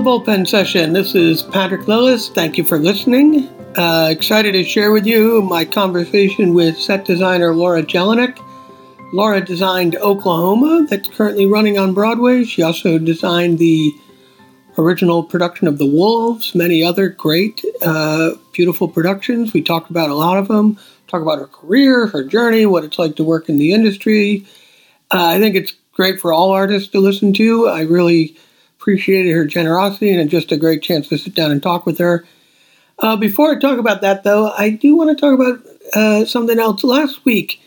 the bullpen session. This is Patrick Lillis. Thank you for listening. Uh, excited to share with you my conversation with set designer Laura Jellinek. Laura designed Oklahoma, that's currently running on Broadway. She also designed the original production of The Wolves, many other great, uh, beautiful productions. We talked about a lot of them. Talk about her career, her journey, what it's like to work in the industry. Uh, I think it's great for all artists to listen to. I really appreciated her generosity and just a great chance to sit down and talk with her. Uh, before I talk about that, though, I do want to talk about uh, something else. Last week,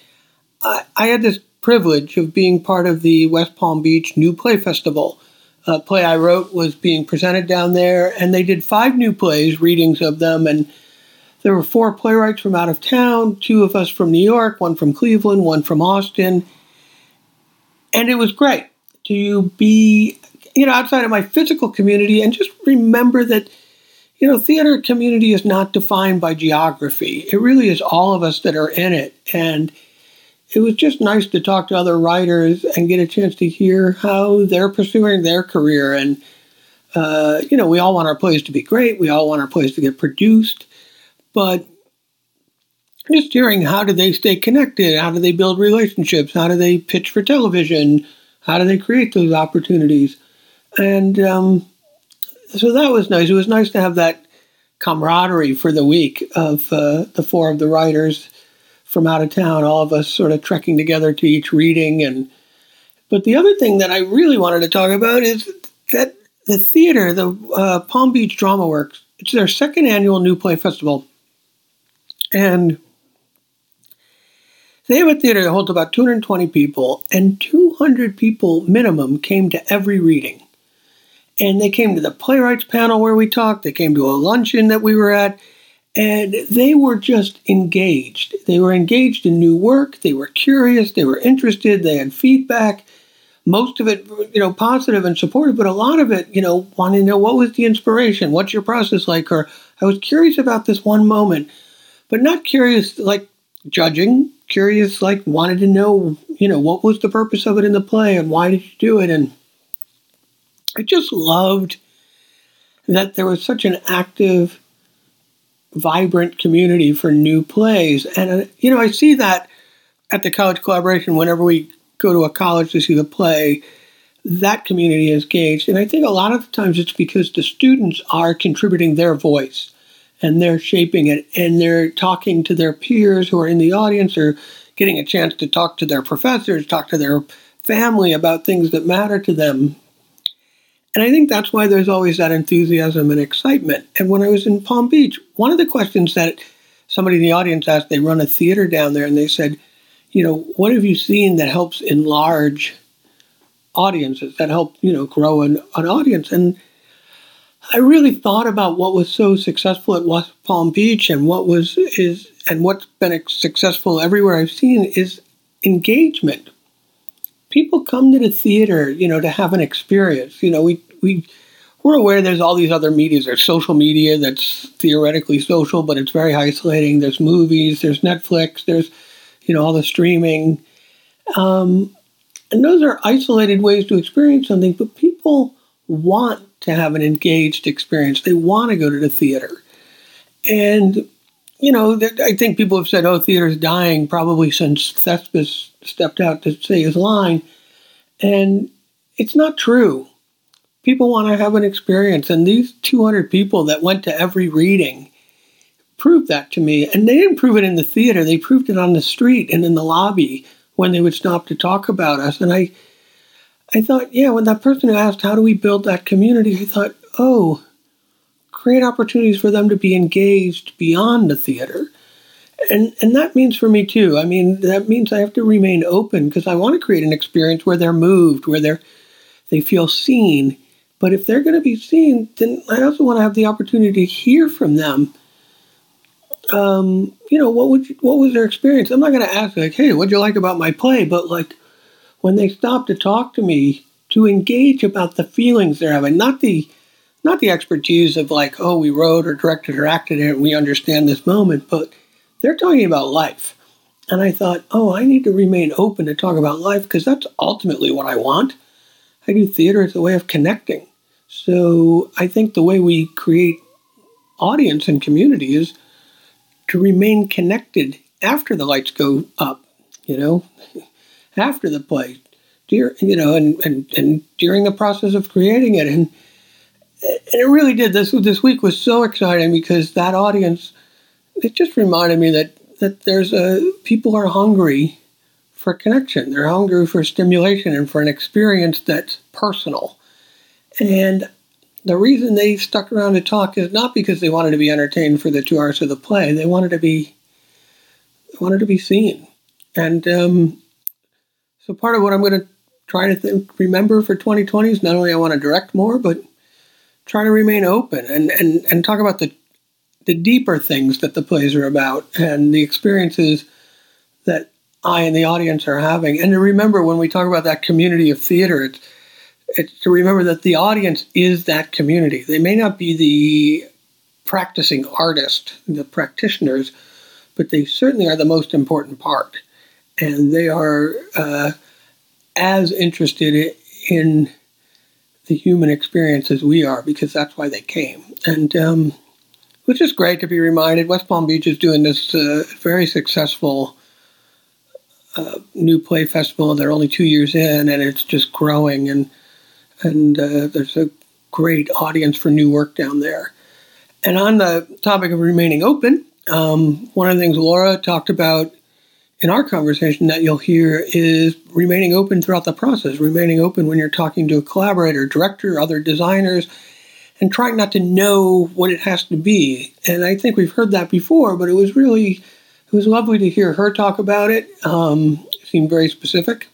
I, I, had this privilege of being part of the West Palm Beach New Play Festival. A play I wrote was being presented down there, and they did five new plays, readings of them, and there were four playwrights from out of town, two of us from New York, one from Cleveland, one from Austin. And it was great to be, you know, outside of my physical community and just remember that, you know, theater community is not defined by geography. It really is all of us that are in it. And it was just nice to talk to other writers and get a chance to hear how they're pursuing their career. And, uh, you know, we all want our plays to be great. We all want our plays to get produced. But just hearing how do they stay connected? How do they build relationships? How do they pitch for television? How do they create those opportunities? And um, so that was nice. It was nice to have that camaraderie for the week of uh, the four of the writers from out of town, all of us sort of trekking together to each reading. And but the other thing that I really wanted to talk about is that the theater, the uh, Palm Beach Dramaworks, it's their second annual New Play Festival and they have a theater that holds about 220 people, and 200 people minimum came to every reading. And they came to the playwrights panel where we talked, they came to a luncheon that we were at, and they were just engaged. They were engaged in new work, they were curious, they were interested, they had feedback. Most of it, you know, positive and supportive, but a lot of it, you know, wanting to know what was the inspiration, what's your process like, or I was curious about this one moment but not curious like judging, curious like wanted to know, you know, what was the purpose of it in the play and why did you do it? And I just loved that there was such an active, vibrant community for new plays. And, uh, you know, I see that at the college collaboration whenever we go to a college to see the play that community is engaged. And I think a lot of times it's because the students are contributing their voice and they're shaping it and they're talking to their peers who are in the audience or getting a chance to talk to their professors, talk to their family about things that matter to them. And I think that's why there's always that enthusiasm and excitement. And when I was in Palm Beach, one of the questions that somebody in the audience asked, they run a theater down there, and they said, you know, what have you seen that helps enlarge audiences, that help, you know, grow an, an audience? And I really thought about what was so successful at West Palm Beach and what was is and what's been successful everywhere I've seen is engagement. People come to the theater, you know, to have an experience. You know, we we we're aware there's all these other medias. There's social media that's theoretically social, but it's very isolating. There's movies, there's Netflix, there's you know all the streaming, um, and those are isolated ways to experience something. But people want to have an engaged experience. They want to go to the theater. And, you know, I think people have said, oh, theater's dying probably since Thespis stepped out to say his line. And it's not true. People want to have an experience. And these 200 people that went to every reading proved that to me. And they didn't prove it in the theater, they proved it on the street and in the lobby when they would stop to talk about us. And I, I thought, yeah, when that person asked, how do we build that community? I thought, oh, create opportunities for them to be engaged beyond the theater. And, and that means for me too. I mean, that means I have to remain open because I want to create an experience where they're moved, where they're, they feel seen. But if they're going to be seen, then I also want to have the opportunity to hear from them. Um, you know, what would you, what was their experience? I'm not going to ask like, "Hey, what'd you like about my play?" But like, when they stop to talk to me to engage about the feelings they're having, not the not the expertise of like, oh, we wrote or directed or acted it, we understand this moment, but they're talking about life. And I thought, oh, I need to remain open to talk about life because that's ultimately what I want. I do theater as a way of connecting. So I think the way we create audience and community is to remain connected after the lights go up, you know, after the play, dear, you know, and, and, and during the process of creating it. And, and it really did. This, this week was so exciting because that audience, it just reminded me that, that there's a, people are hungry for connection. They're hungry for stimulation and for an experience that's personal. And the reason they stuck around to talk is not because they wanted to be entertained for the two hours of the play. They wanted to be wanted to be seen. And um, so part of what I'm going to try to think, remember for 2020 is not only I want to direct more, but try to remain open and, and, and talk about the the deeper things that the plays are about and the experiences that I and the audience are having. And to remember when we talk about that community of theater, it's it's to remember that the audience is that community. They may not be the practicing artist, the practitioners, but they certainly are the most important part. And they are uh, as interested in the human experience as we are because that's why they came. And um, which is great to be reminded. West Palm Beach is doing this uh, very successful uh, new play festival. They're only two years in, and it's just growing. And and uh, there's a great audience for new work down there. And on the topic of remaining open, um, one of the things Laura talked about in our conversation that you'll hear is remaining open throughout the process, remaining open when you're talking to a collaborator, director, other designers, and trying not to know what it has to be. And I think we've heard that before, but it was really it was lovely to hear her talk about it. Um, it seemed very specific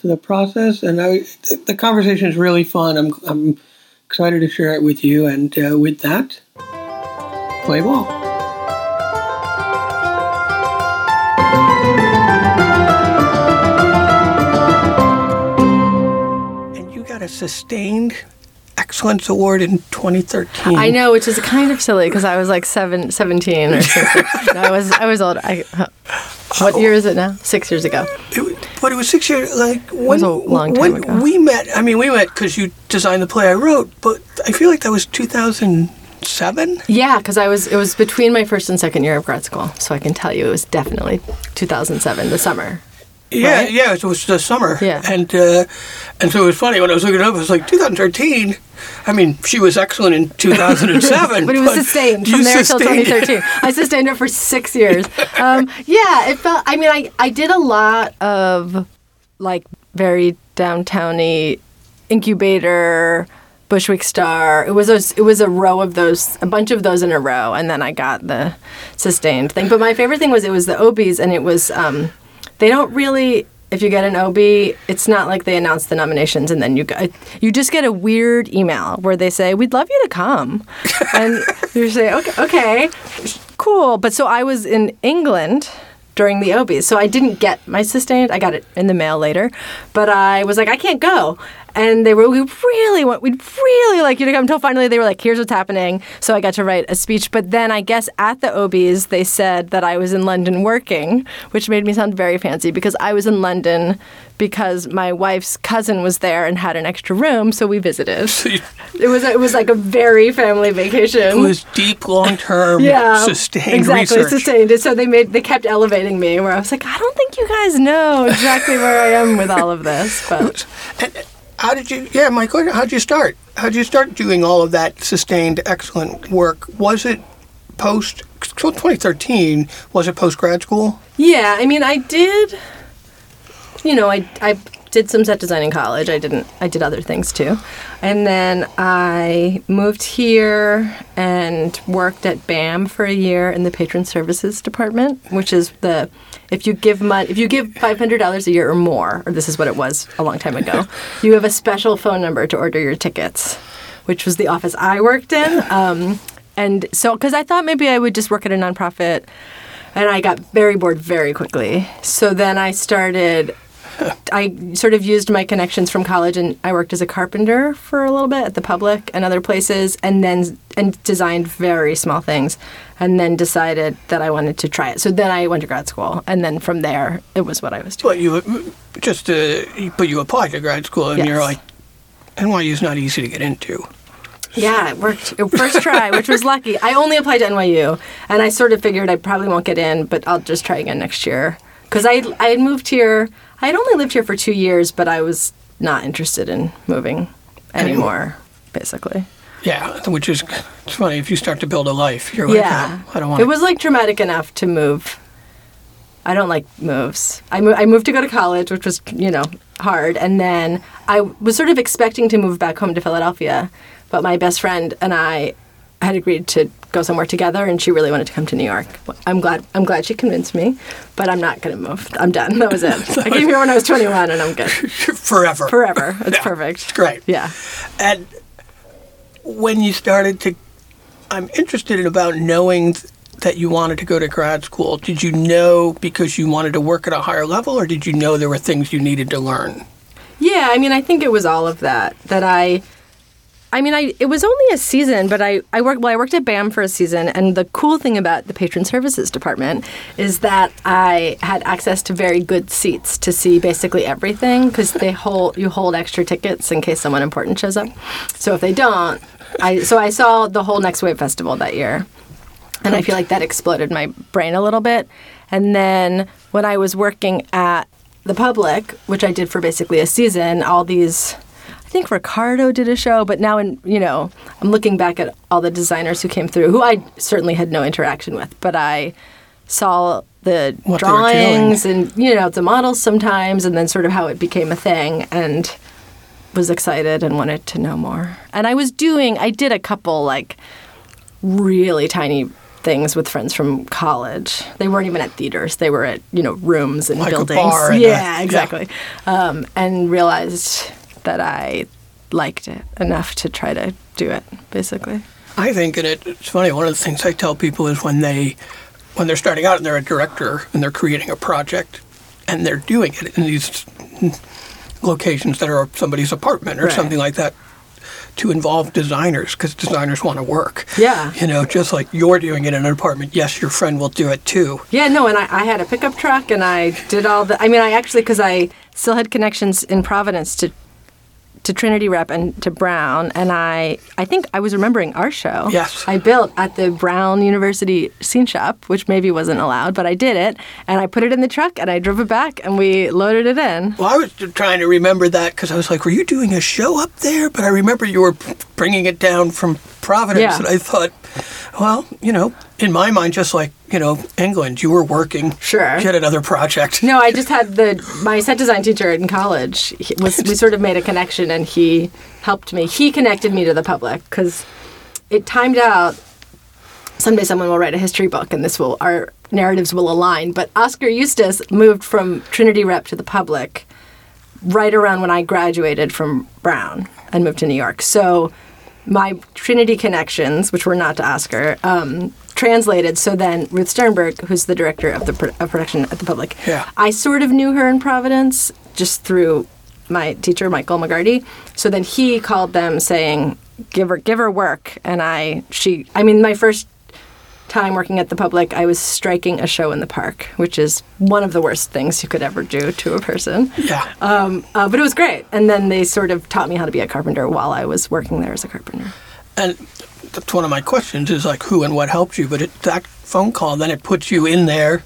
to the process, and I, the conversation is really fun. I'm, I'm excited to share it with you, and uh, with that, play ball. And you got a sustained excellence award in 2013. I know, which is kind of silly because I was like seven, 17 or something. I was I was old. I, what oh. year is it now? Six years ago. It, but it was six years. Like when, was a long time when ago. we met. I mean, we met because you designed the play I wrote. But I feel like that was 2007. Yeah, because I was it was between my first and second year of grad school, so I can tell you it was definitely 2007, the summer. Yeah, Right? yeah, it was the summer. Yeah. and uh, and so it was funny when I was looking it up. It was like 2013. I mean, she was excellent in 2007, But it was sustained from there until 2013. I sustained it for six years. Um, yeah, it felt. I mean, I I did a lot of like very downtowny incubator. Bushwick Starr. It was a, it was a row of those, a bunch of those in a row, and then I got the sustained thing. But my favorite thing was it was the Obies, and it was um, they don't really. If you get an Obie, it's not like they announce the nominations and then you go, you just get a weird email where they say we'd love you to come, and you say okay, okay, cool. But so I was in England during the Obies, so I didn't get my sustained. I got it in the mail later, but I was like I can't go. And they were, we really want, we'd really like you to come until finally they were like, here's what's happening. So I got to write a speech. But then I guess at the Obies, they said that I was in London working, which made me sound very fancy because I was in London because my wife's cousin was there and had an extra room. So we visited. It was, it was like a very family vacation. It was deep, long-term, yeah, sustained exactly, research. sustained. And so they made, they kept elevating me where I was like, I don't think you guys know exactly where I am with all of this. But how did you? Yeah, my question. How did you start? How did you start doing all of that sustained, excellent work? Was it post? So 2013 was it post grad school? Yeah, I mean, I did. You know, I I did some set design in college. I didn't. I did other things too, and then I moved here and worked at BAM for a year in the patron services department, which is the if you give money if you give five hundred dollars a year or more, or this is what it was a long time ago, you have a special phone number to order your tickets, which was the office I worked in. Um, and so, because I thought maybe I would just work at a nonprofit and I got very bored very quickly. So then I started. I sort of used my connections from college, and I worked as a carpenter for a little bit at the public and other places, and then and designed very small things, and then decided that I wanted to try it. So then I went to grad school, and then from there it was what I was doing. But you just uh, but you applied to grad school, and you're like, NYU is not easy to get into. Yeah, it worked. First try, which was lucky. I only applied to NYU, and I sort of figured I probably won't get in, but I'll just try again next year. Because I I had moved here. I had only lived here for two years, but I was not interested in moving anymore. Basically, Yeah, which is it's funny if you start to build a life, you're like, yeah. "Oh, I don't want. To. It was like dramatic enough to move. I don't like moves. I, mo- I moved to go to college, which was, you know, hard. And then I was sort of expecting to move back home to Philadelphia. But my best friend and I had agreed to go somewhere together, and she really wanted to come to New York. I'm glad. I'm glad she convinced me, but I'm not going to move. I'm done. That was it. I came here when I was 21, and I'm good forever. forever. It's Yeah, perfect. It's great. Yeah. And when you started to, I'm interested in about knowing th- that you wanted to go to grad school. Did you know because you wanted to work at a higher level, or did you know there were things you needed to learn? Yeah, I mean, I think it was all of that. That I, I mean, I it was only a season, but I I worked well. I worked at BAM for a season, and the cool thing about the patron services department is that I had access to very good seats to see basically everything because they hold you hold extra tickets in case someone important shows up. So if they don't, I so I saw the whole Next Wave festival that year. And I feel like that exploded my brain a little bit. And then when I was working at the public, which I did for basically a season, all these think Ricardo did a show, but now in you know, I'm looking back at all the designers who came through who I certainly had no interaction with, but I saw the What they were doing. drawings and you know, the models sometimes and then sort of how it became a thing and was excited and wanted to know more. And I was doing I did a couple like really tiny things with friends from college. They weren't even at theaters. They were at, you know, rooms and Like buildings. bar and a- yeah, yeah. exactly. Um, and realized that I liked it enough to try to do it, basically. I think, and it, it's funny. One of the things I tell people is when they, when they're starting out and they're a director and they're creating a project, and they're doing it in these locations that are somebody's apartment or Right. something like that, to involve designers because designers want to work. Yeah. You know, just like you're doing it in an apartment. Yes, your friend will do it too. Yeah, no, and I, I had a pickup truck and I did all the. I mean, I actually, because I still had connections in Providence to to Trinity Rep and to Brown, and I I think I was remembering our show. Yes. I built at the Brown University scene shop, which maybe wasn't allowed, but I did it, and I put it in the truck and I drove it back and we loaded it in. Well, I was trying to remember that because I was like, were you doing a show up there? But I remember you were bringing it down from Providence. Yeah. And I thought, well, you know, in my mind, just like, you know, England, you were working. Sure. You had another project. No, I just had the my set design teacher in college. He was we sort of made a connection, and he helped me. He connected me to the public because it timed out. Someday, someone will write a history book, and this will our narratives will align. But Oskar Eustis moved from Trinity Rep to the public right around when I graduated from Brown and moved to New York. So my Trinity connections, which were not to Oskar, um, translated. So then Ruth Sternberg, who's the director of the pro- of production at the Public, Yeah. I sort of knew her in Providence just through my teacher Michael McGarty. So then he called them saying, "Give her, give her work." And I, she, I mean, my first time working at the Public, I was striking a show in the park, which is one of the worst things you could ever do to a person. Yeah. Um, uh, but it was great. And then they sort of taught me how to be a carpenter while I was working there as a carpenter. and that's one of my questions is like who and what helped you. But it, that phone call, then it puts you in there.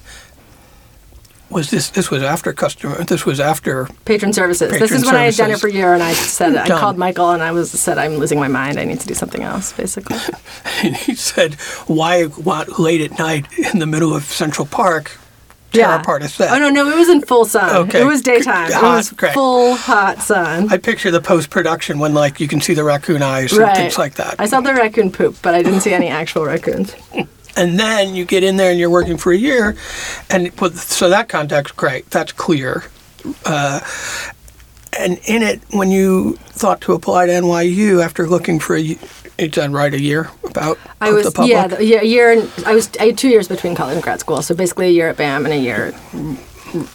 Was this, this was after customer, this was after, Patron services. this Patron is when I had done it for a year, and I said I called Michael and I was said I'm losing my mind. I need to do something else, basically. and he said, why, what, late at night in the middle of Central Park? Tear apart a set. Oh no, no, it was in full sun. Okay. It was daytime. Hot, it was great. full hot sun. I picture the post production when like you can see the raccoon eyes and things like that. I saw the raccoon poop, but I didn't see any actual raccoons. and then you get in there and you're working for a year, and with, so that context, great, that's clear. Uh, and in it, when you thought to apply to NYU after looking for a, it's done right a year about I was the public. yeah, the, yeah, a year. and- I was I had two years between college and grad school, so basically a year at BAM and a year.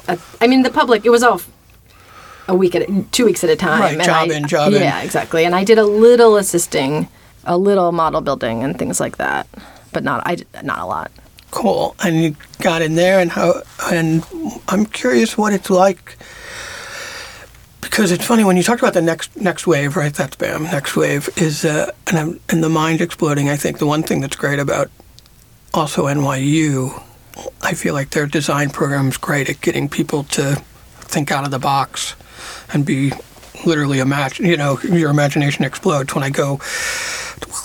At, I mean, the public. It was all a week at a, two weeks at a time. Right, and job I- in, job in. Yeah, exactly. And I did a little assisting, a little model building and things like that, but not I not a lot. cool. And you got in there, and how? And I'm curious what it's like because it's funny when you talked about the next next wave, right? That's BAM. Next wave is uh, and I'm, and the mind exploding. I think the one thing that's great about also NYU, I feel like their design program is great at getting people to think out of the box and be literally imagine. You know, your imagination explodes when I go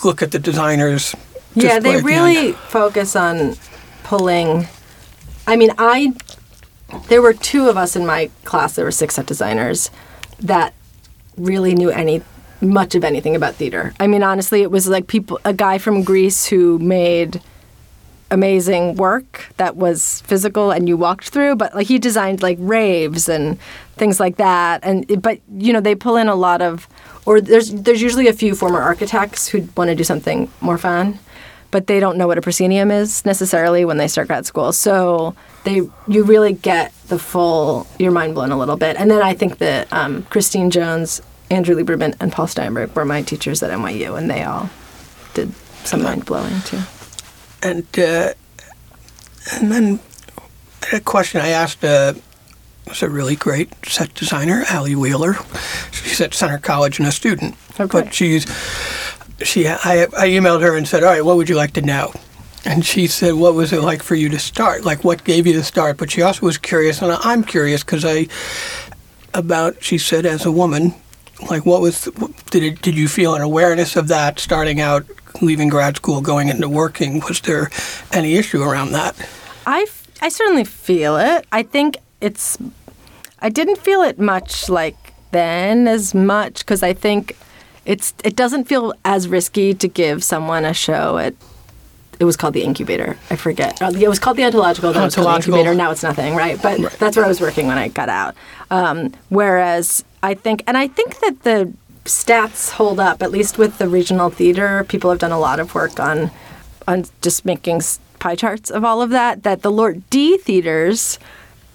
look at the designers. Yeah, they really focus on pulling. I mean, I there were two of us in my class. There were six set designers that really knew any much of anything about theater. I mean, honestly, it was like people. A guy from Greece who made amazing work that was physical and you walked through but like he designed like raves and things like that and but you know they pull in a lot of or there's there's usually a few former architects who want to do something more fun but they don't know what a proscenium is necessarily when they start grad school so they you really get the full your mind blown a little bit and then i think that um, christine jones andrew lieberman and paul steinberg were my teachers at nyu and they all did some mind blowing too and uh, and then a question I asked uh, was a really great set designer, Allie Wheeler. She's at Center College and a student, Okay. but she's she. I, I emailed her and said, "All right, what would you like to know?" And she said, "What was it like for you to start? Like, what gave you the start?" But she also was curious, and I'm curious because I about. She said, as a woman, like, what was did it? Did you feel an awareness of that starting out, leaving grad school, going into working? Was there any issue around that? I, I certainly feel it. I think it's. I didn't feel it much like then as much because I think it's. It doesn't feel as risky to give someone a show at. It was called the incubator. I forget. Uh, It was called the ontological. Then it was called the incubator. Now it's nothing, right? But Right. that's where I was working when I got out. Um, whereas I think, and I think that the stats hold up. At least with the regional theater, people have done a lot of work on on just making pie charts of all of that that the LORT D theaters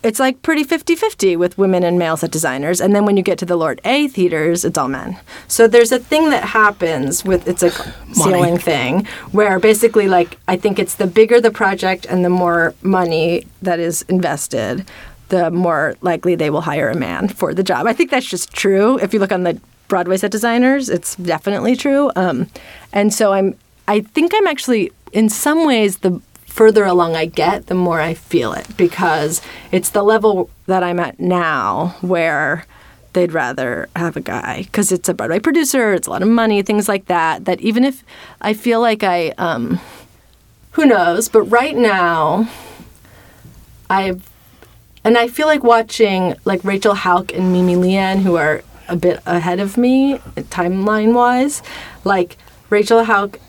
it's like pretty 50-50 with women and male set designers and then when you get to the LORT A theaters it's all men. So there's a thing that happens with it's a ceiling thing where basically like i think it's the bigger the project and the more money that is invested the more likely they will hire a man for the job. I think that's just true. If you look on the broadway set designers it's definitely true. Um, and so i'm i think i'm actually in some ways the further along I get, the more I feel it because it's the level that I'm at now where they'd rather have a guy because it's a Broadway producer, it's a lot of money, things like that. That even if I feel like I, um, who knows, but right now, I've, and I feel like watching like Rachel Hauck and Mimi Lien, who are a bit ahead of me timeline wise, like Rachel Hauck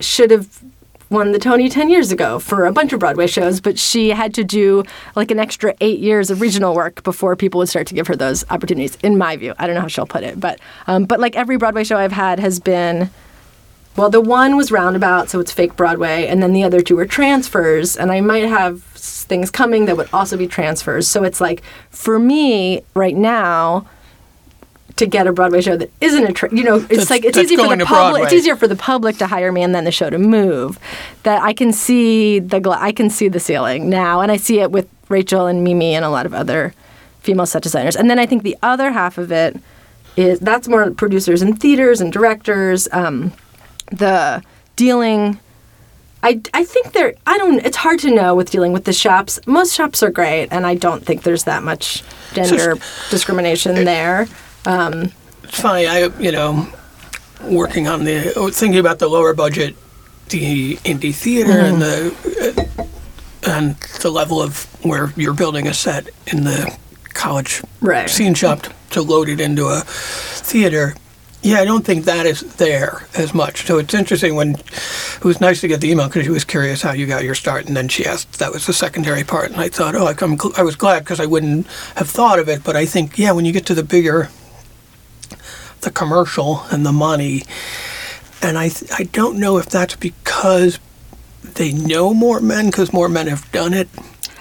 should have won the Tony 10 years ago for a bunch of Broadway shows, but she had to do like an extra eight years of regional work before people would start to give her those opportunities, in my view. I don't know how she'll put it, but, um, but like every Broadway show I've had has been. Well, the one was Roundabout, so it's fake Broadway, and then the other two were transfers, and I might have things coming that would also be transfers. So it's like, for me right now, to get a Broadway show that isn't a, tra- you know, it's That's- like it's easy for the public. It's easier for the public to hire me and then the show to move. That I can see the gla- I can see the ceiling now, and I see it with Rachel and Mimi and a lot of other female set designers. And then I think the other half of it is that's more producers and theaters and directors. Um, the dealing. I, I think there I don't it's hard to know with dealing with the shops. Most shops are great and I don't think there's that much gender discrimination there. It's funny, I you know, working on the oh, thinking about the lower budget, the indie theater and the uh, and the level of where you're building a set in the college Right. scene shop to, to load it into a theater. Yeah, I don't think that is there as much. So it's interesting when it was nice to get the email because she was curious how you got your start, and then she asked that was the secondary part, and I thought, oh, I'm, I was glad because I wouldn't have thought of it, but I think yeah, when you get to the bigger, the commercial and the money, and I th- I don't know if that's because they know more men because more men have done it.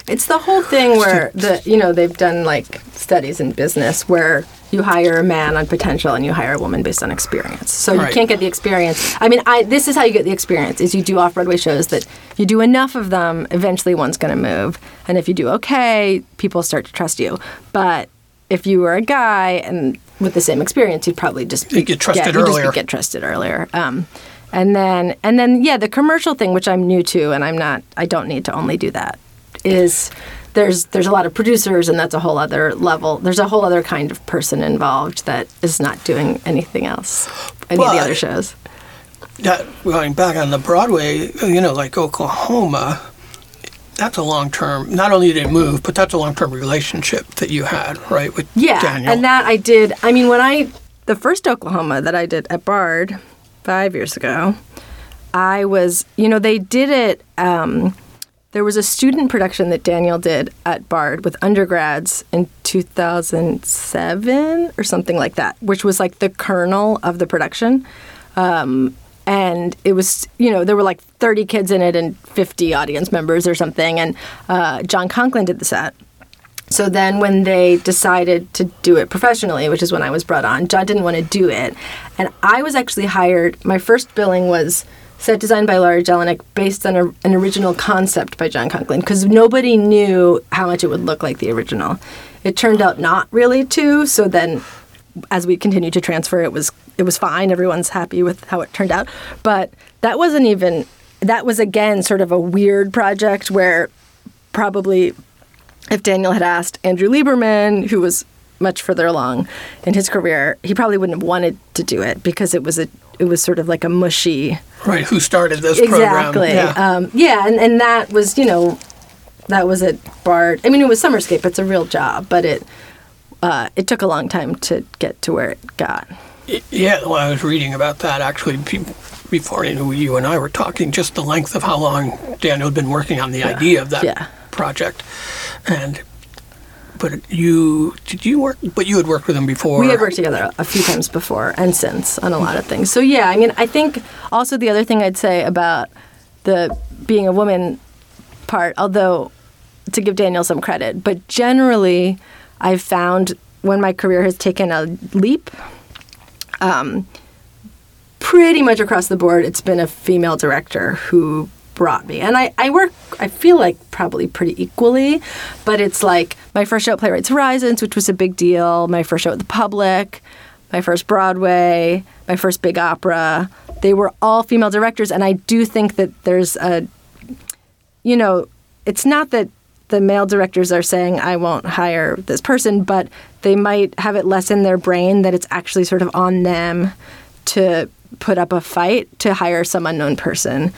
It's the whole thing where the you know they've done like studies in business where you hire a man on potential and you hire a woman based on experience. So you can't get the experience. I mean, I this is how you get the experience: is you do off Broadway shows that you do enough of them, eventually one's going to move, and if you do okay, people start to trust you. But if you were a guy and with the same experience, you'd probably just You'd get trusted yeah, you'd just earlier. get trusted earlier. Um, and then and then yeah, the commercial thing, which I'm new to, and I'm not, I don't need to only do that. Is there's there's a lot of producers, and that's a whole other level. There's a whole other kind of person involved that is not doing anything else, any of the other shows. that going back on the Broadway, you know, like Oklahoma, that's a long term. Not only did it move, but that's a long term relationship that you had, right, with Yeah, Daniel. and that I did. I mean, when I the first Oklahoma that I did at Bard five years ago, I was, you know, they did it. Um, there was a student production that Daniel did at Bard with undergrads in 2007 or something like that, which was like the kernel of the production. Um, and it was, you know, there were like 30 kids in it and 50 audience members or something. And uh, John Conklin did the set. So then, when they decided to do it professionally, which is when I was brought on, John didn't want to do it. And I was actually hired. My first billing was set designed by Laura Jellinek based on a, an original concept by John Conklin because nobody knew how much it would look like the original. It turned out not really to. So then, as we continued to transfer, it was it was fine. Everyone's happy with how it turned out. But that wasn't even. That was again sort of a weird project where probably if Daniel had asked Andrew Lieberman, who was much further along in his career, he probably wouldn't have wanted to do it because it was a it was sort of like a mushy right, who started this exactly program? Yeah. um, yeah and, and that was you know that was at Bard I mean it was Summerscape it's a real job but it uh, it took a long time to get to where it got Yeah, well, I was reading about that actually before you, and I were talking, just the length of how long Daniel had been working on the idea of that Yeah. project. And, but you, did you work, but you had worked with him before. We had worked together a few times before and since on a lot of things. So yeah, I mean, I think also the other thing I'd say about the being a woman part, although to give Daniel some credit, but generally I've found when my career has taken a leap, um, pretty much across the board, it's been a female director who brought me. And I, I work, I feel like probably pretty equally, but it's like my first show at Playwrights Horizons, which was a big deal, my first show at the public, my first Broadway, my first big opera. They were all female directors. And I do think that there's a, you know, it's not that the male directors are saying, I won't hire this person, but they might have it less in their brain that it's actually sort of on them to put up a fight to hire some unknown person.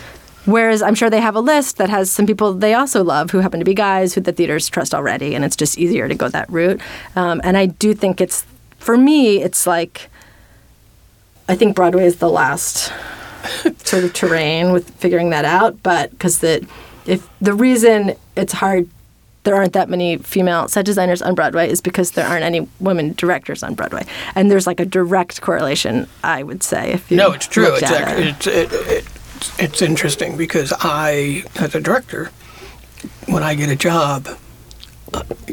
Whereas I'm sure they have a list that has some people they also love who happen to be guys who the theaters trust already, and it's just easier to go that route. Um, and I do think it's, for me, it's like, I think Broadway is the last sort of terrain with figuring that out, but because the, if the reason it's hard there aren't that many female set designers on Broadway is because there aren't any women directors on Broadway, and there's like a direct correlation, I would say. If you No, it's true. It's, at ac- it. it's, it, it's, it's interesting because I, as a director, when I get a job,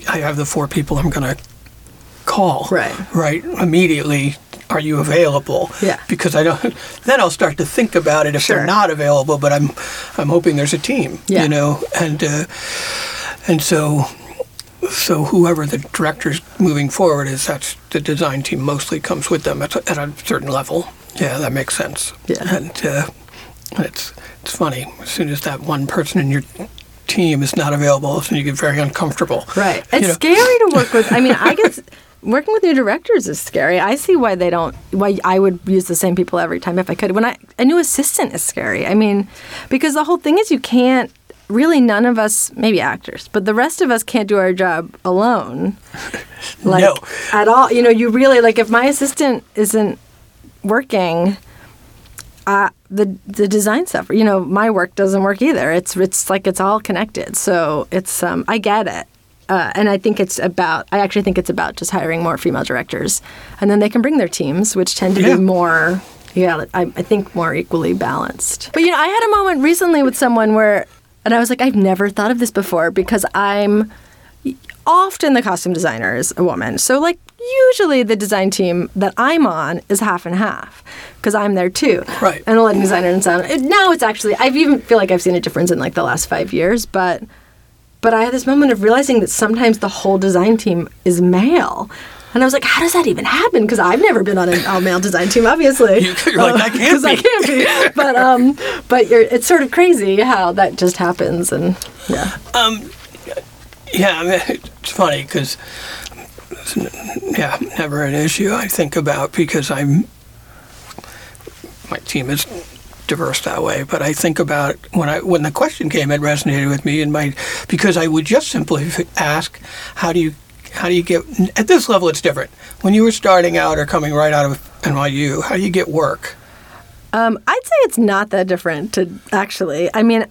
I have the four people I'm going to call. Right. Right. Immediately, are you available? Yeah. Because I don't. Then I'll start to think about it if Sure. they're not available. But I'm, I'm hoping there's a team. Yeah. You know, and uh, and so. So whoever the director's moving forward is, that's the design team mostly comes with them at a, at a certain level. Yeah, that makes sense. Yeah. And uh, it's it's funny. As soon as that one person in your team is not available, then you get very uncomfortable. Right. You It's know? scary to work with. I mean, I guess working with new directors is scary. I see why they don't. Why I would use the same people every time if I could. When I a new assistant is scary. I mean, because the whole thing is you can't. Really, none of us, maybe actors, but the rest of us can't do our job alone. Like No. at all. You know, you really like if my assistant isn't working, uh, the the design stuff. You know, my work doesn't work either. It's it's like it's all connected. So it's um, I get it, uh, and I think it's about. I actually think it's about just hiring more female directors, and then they can bring their teams, which tend to Yeah. be more. Yeah, I, I think more equally balanced. But you know, I had a moment recently with someone where, and I was like, I've never thought of this before because I'm often the costume designer is a woman. So like usually the design team that I'm on is half and half because I'm there too. Right. And a lighting designer and sound. Now it's actually I've even feel like I've seen a difference in like the last five years, but but I had this moment of realizing that sometimes the whole design team is male. And I was like, how does that even happen? Because I've never been on an all male design team, obviously. You- you're like, I can't Because I be. can't be. But um, but you're, it's sort of crazy how that just happens, and yeah. Um, Yeah, I mean, it's funny because, yeah, never an issue I think about because I'm, my team is diverse that way, but I think about when I when the question came, it resonated with me in my because I would just simply ask, how do you how do you get at this level? It's different. When you were starting out or coming right out of NYU, how do you get work? Um, I'd say it's not that different to actually. I mean,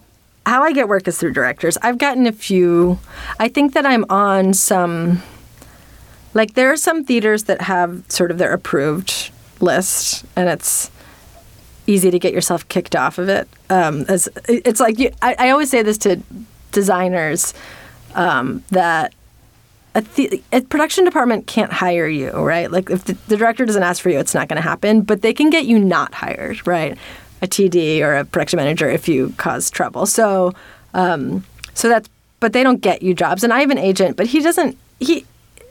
how I get work is through directors. I've gotten a few. I think that I'm on some. Like there are some theaters that have sort of their approved list, and it's easy to get yourself kicked off of it. Um, as it's like you, I, I always say this to designers um, that a, a production department can't hire you, right? Like if the, the director doesn't ask for you, it's not going to happen. But they can get you not hired, right? A TD or a production manager if you cause trouble. So, um, so that's. But they don't get you jobs. And I have an agent, but he doesn't. He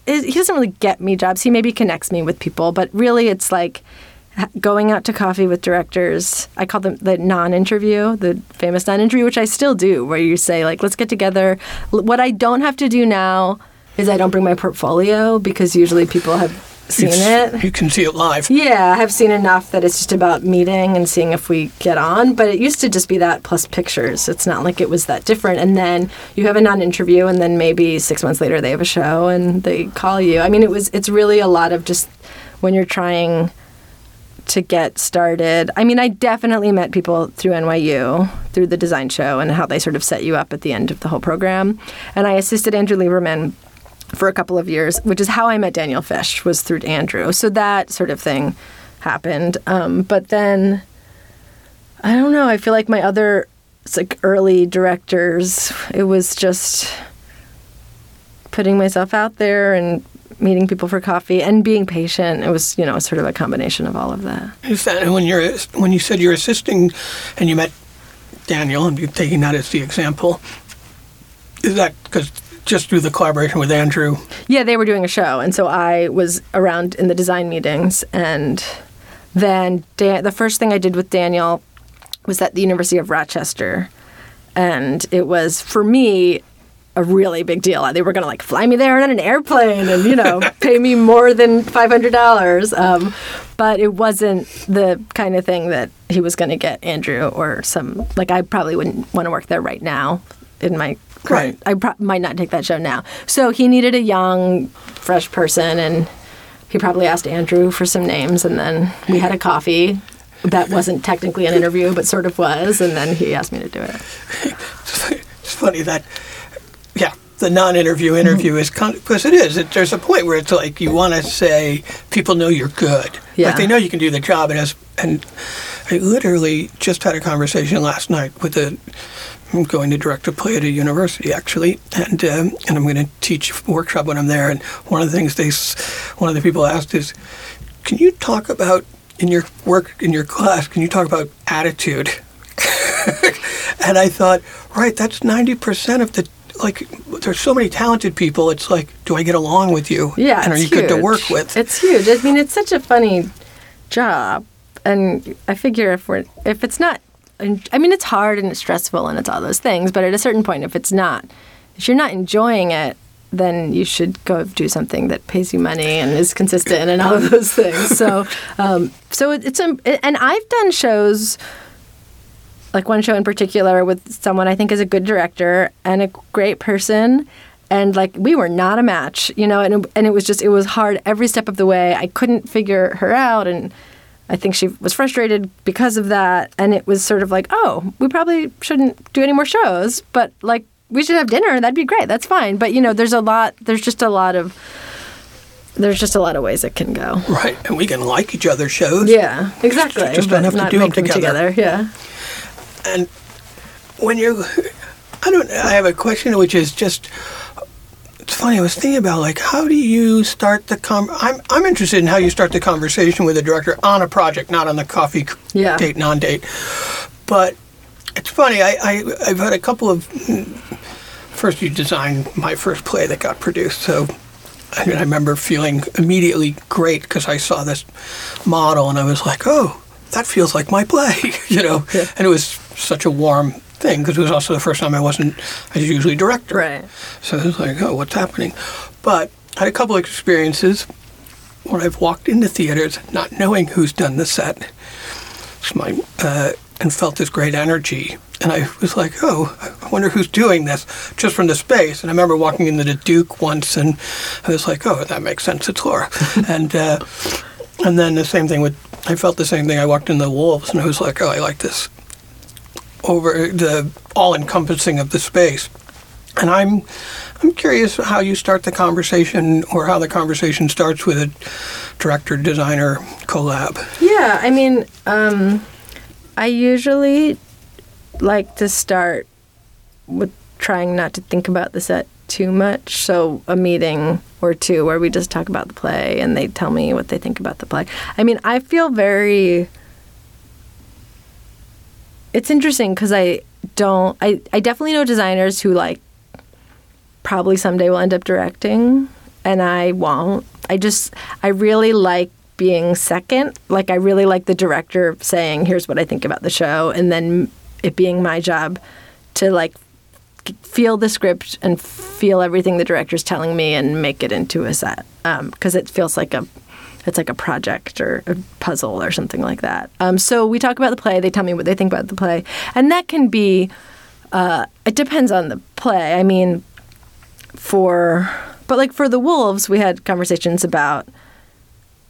he doesn't really get me jobs. He maybe connects me with people, but really, it's like going out to coffee with directors. I call them the non-interview, the famous non-interview, which I still do, where you say like, "Let's get together." What I don't have to do now is I don't bring my portfolio because usually people have seen It's- it. You can see it live. Yeah, I have seen enough that it's just about meeting and seeing if we get on. But it used to just be that plus pictures. It's not like it was that different. And then you have a non-interview, and then maybe six months later they have a show and they call you. I mean, it was. It's really a lot of just when you're trying to get started. I mean, I definitely met people through NYU, through the design show, and how they sort of set you up at the end of the whole program. And I assisted Andrew Lieberman for a couple of years, which is how I met Daniel Fish, was through Andrew. So that sort of thing happened. Um, but then, I don't know, I feel like my other like early directors, it was just putting myself out there and meeting people for coffee and being patient. It was, you know, sort of a combination of all of that. Is that when you're when you said you're assisting and you met Daniel and you're taking that as the example? Is that because just through the collaboration with Andrew? Yeah, they were doing a show, and so I was around in the design meetings. And then Dan, the first thing I did with Daniel was at the University of Rochester, and it was for me a really big deal. They were going to like fly me there on an airplane and you know pay me more than five hundred dollars. Um, but it wasn't the kind of thing that he was going to get Andrew or some like I probably wouldn't want to work there right now in my current. I pro- might not take that show now. So he needed a young, fresh person, and he probably asked Andrew for some names, and then we had a coffee. That wasn't technically an interview, but sort of was, and then he asked me to do it. It's funny that, yeah, the non-interview interview mm-hmm. is because it is. It, there's a point where it's like you want to say people know you're good, Yeah. like they know you can do the job. And as and I literally just had a conversation last night with a. I'm going to direct a play at a university actually, and um, and I'm going to teach a workshop when I'm there. And one of the things they, one of the people asked is, can you talk about in your work in your class? Can you talk about attitude? and I thought, right, that's ninety percent of the like. There's so many talented people. It's like, do I get along with you? Yeah, and are you it's good to work with? It's huge. I mean, it's such a funny job, and I figure if we're if it's not, I mean, it's hard and it's stressful and it's all those things. But at a certain point, if it's not, if you're not enjoying it, then you should go do something that pays you money and is consistent and all of those things. So, um, so it, it's um, and I've done shows like one show in particular with someone I think is a good director and a great person. And like we were not a match, you know, and and it was just it was hard every step of the way. I couldn't figure her out, and I think she was frustrated because of that. And it was sort of like, oh, we probably shouldn't do any more shows, but like we should have dinner. That'd be great. That's fine. But you know, there's a lot. There's just a lot of there's just a lot of ways it can go. right, and we can like each other's shows. Yeah, exactly. Just don't have to do do 'em make together. Yeah. And when you're, I don't. I have a question which is just. Funny. I was thinking about like how do you start the com. I'm I'm interested in how you start the conversation with a director on a project, not on the coffee Yeah. date non-date. But it's funny. I, I I've had a couple of first you designed my first play that got produced. So I, mean, I remember feeling immediately great because I saw this model and I was like, oh, that feels like my play, you know. Yeah. And it was such a warm thing because it was also the first time I wasn't. I was usually director, Right. So it was like, oh, what's happening? But I had a couple of experiences where I've walked into theaters not knowing who's done the set, It's my, uh, and felt this great energy. And I was like, oh, I wonder who's doing this just from the space. And I remember walking into the Duke once and I was like, oh, that makes sense. It's Laura. and, uh, and then the same thing with, I felt the same thing. I walked in the Wolves and I was like, oh, I like this over the all encompassing of the space. And I'm I'm curious how you start the conversation or how the conversation starts with a director designer collab. Yeah, I mean, um, I usually like to start with trying not to think about the set too much. So a meeting or two where we just talk about the play and they tell me what they think about the play. I mean, I feel very. It's interesting because I don't. I I definitely know designers who like probably someday will end up directing and I won't. I just I really like being second. Like I really like the director saying, "Here's what I think about the show," and then it being my job to like feel the script and feel everything the director's telling me and make it into a set um, because it feels like a it's like a project or a puzzle or something like that. Um, so we talk about the play. They tell me what they think about the play, and that can be. Uh, it depends on the play. I mean, for but like for the wolves we had conversations about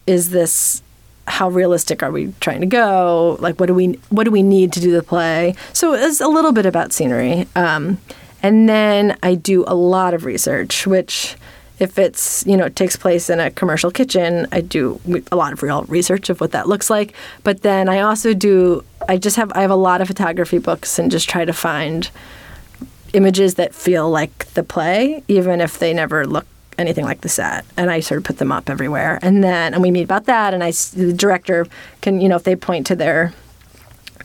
is this how realistic are we trying to go like what do we what do we need to do the play so it's a little bit about scenery um, and then i do a lot of research which if it's you know it takes place in a commercial kitchen i do a lot of real research of what that looks like but then i also do i just have i have a lot of photography books and just try to find images that feel like the play, even if they never look anything like the set. And I sort of put them up everywhere. And then, and we meet about that. And I, the director can, you know, if they point to their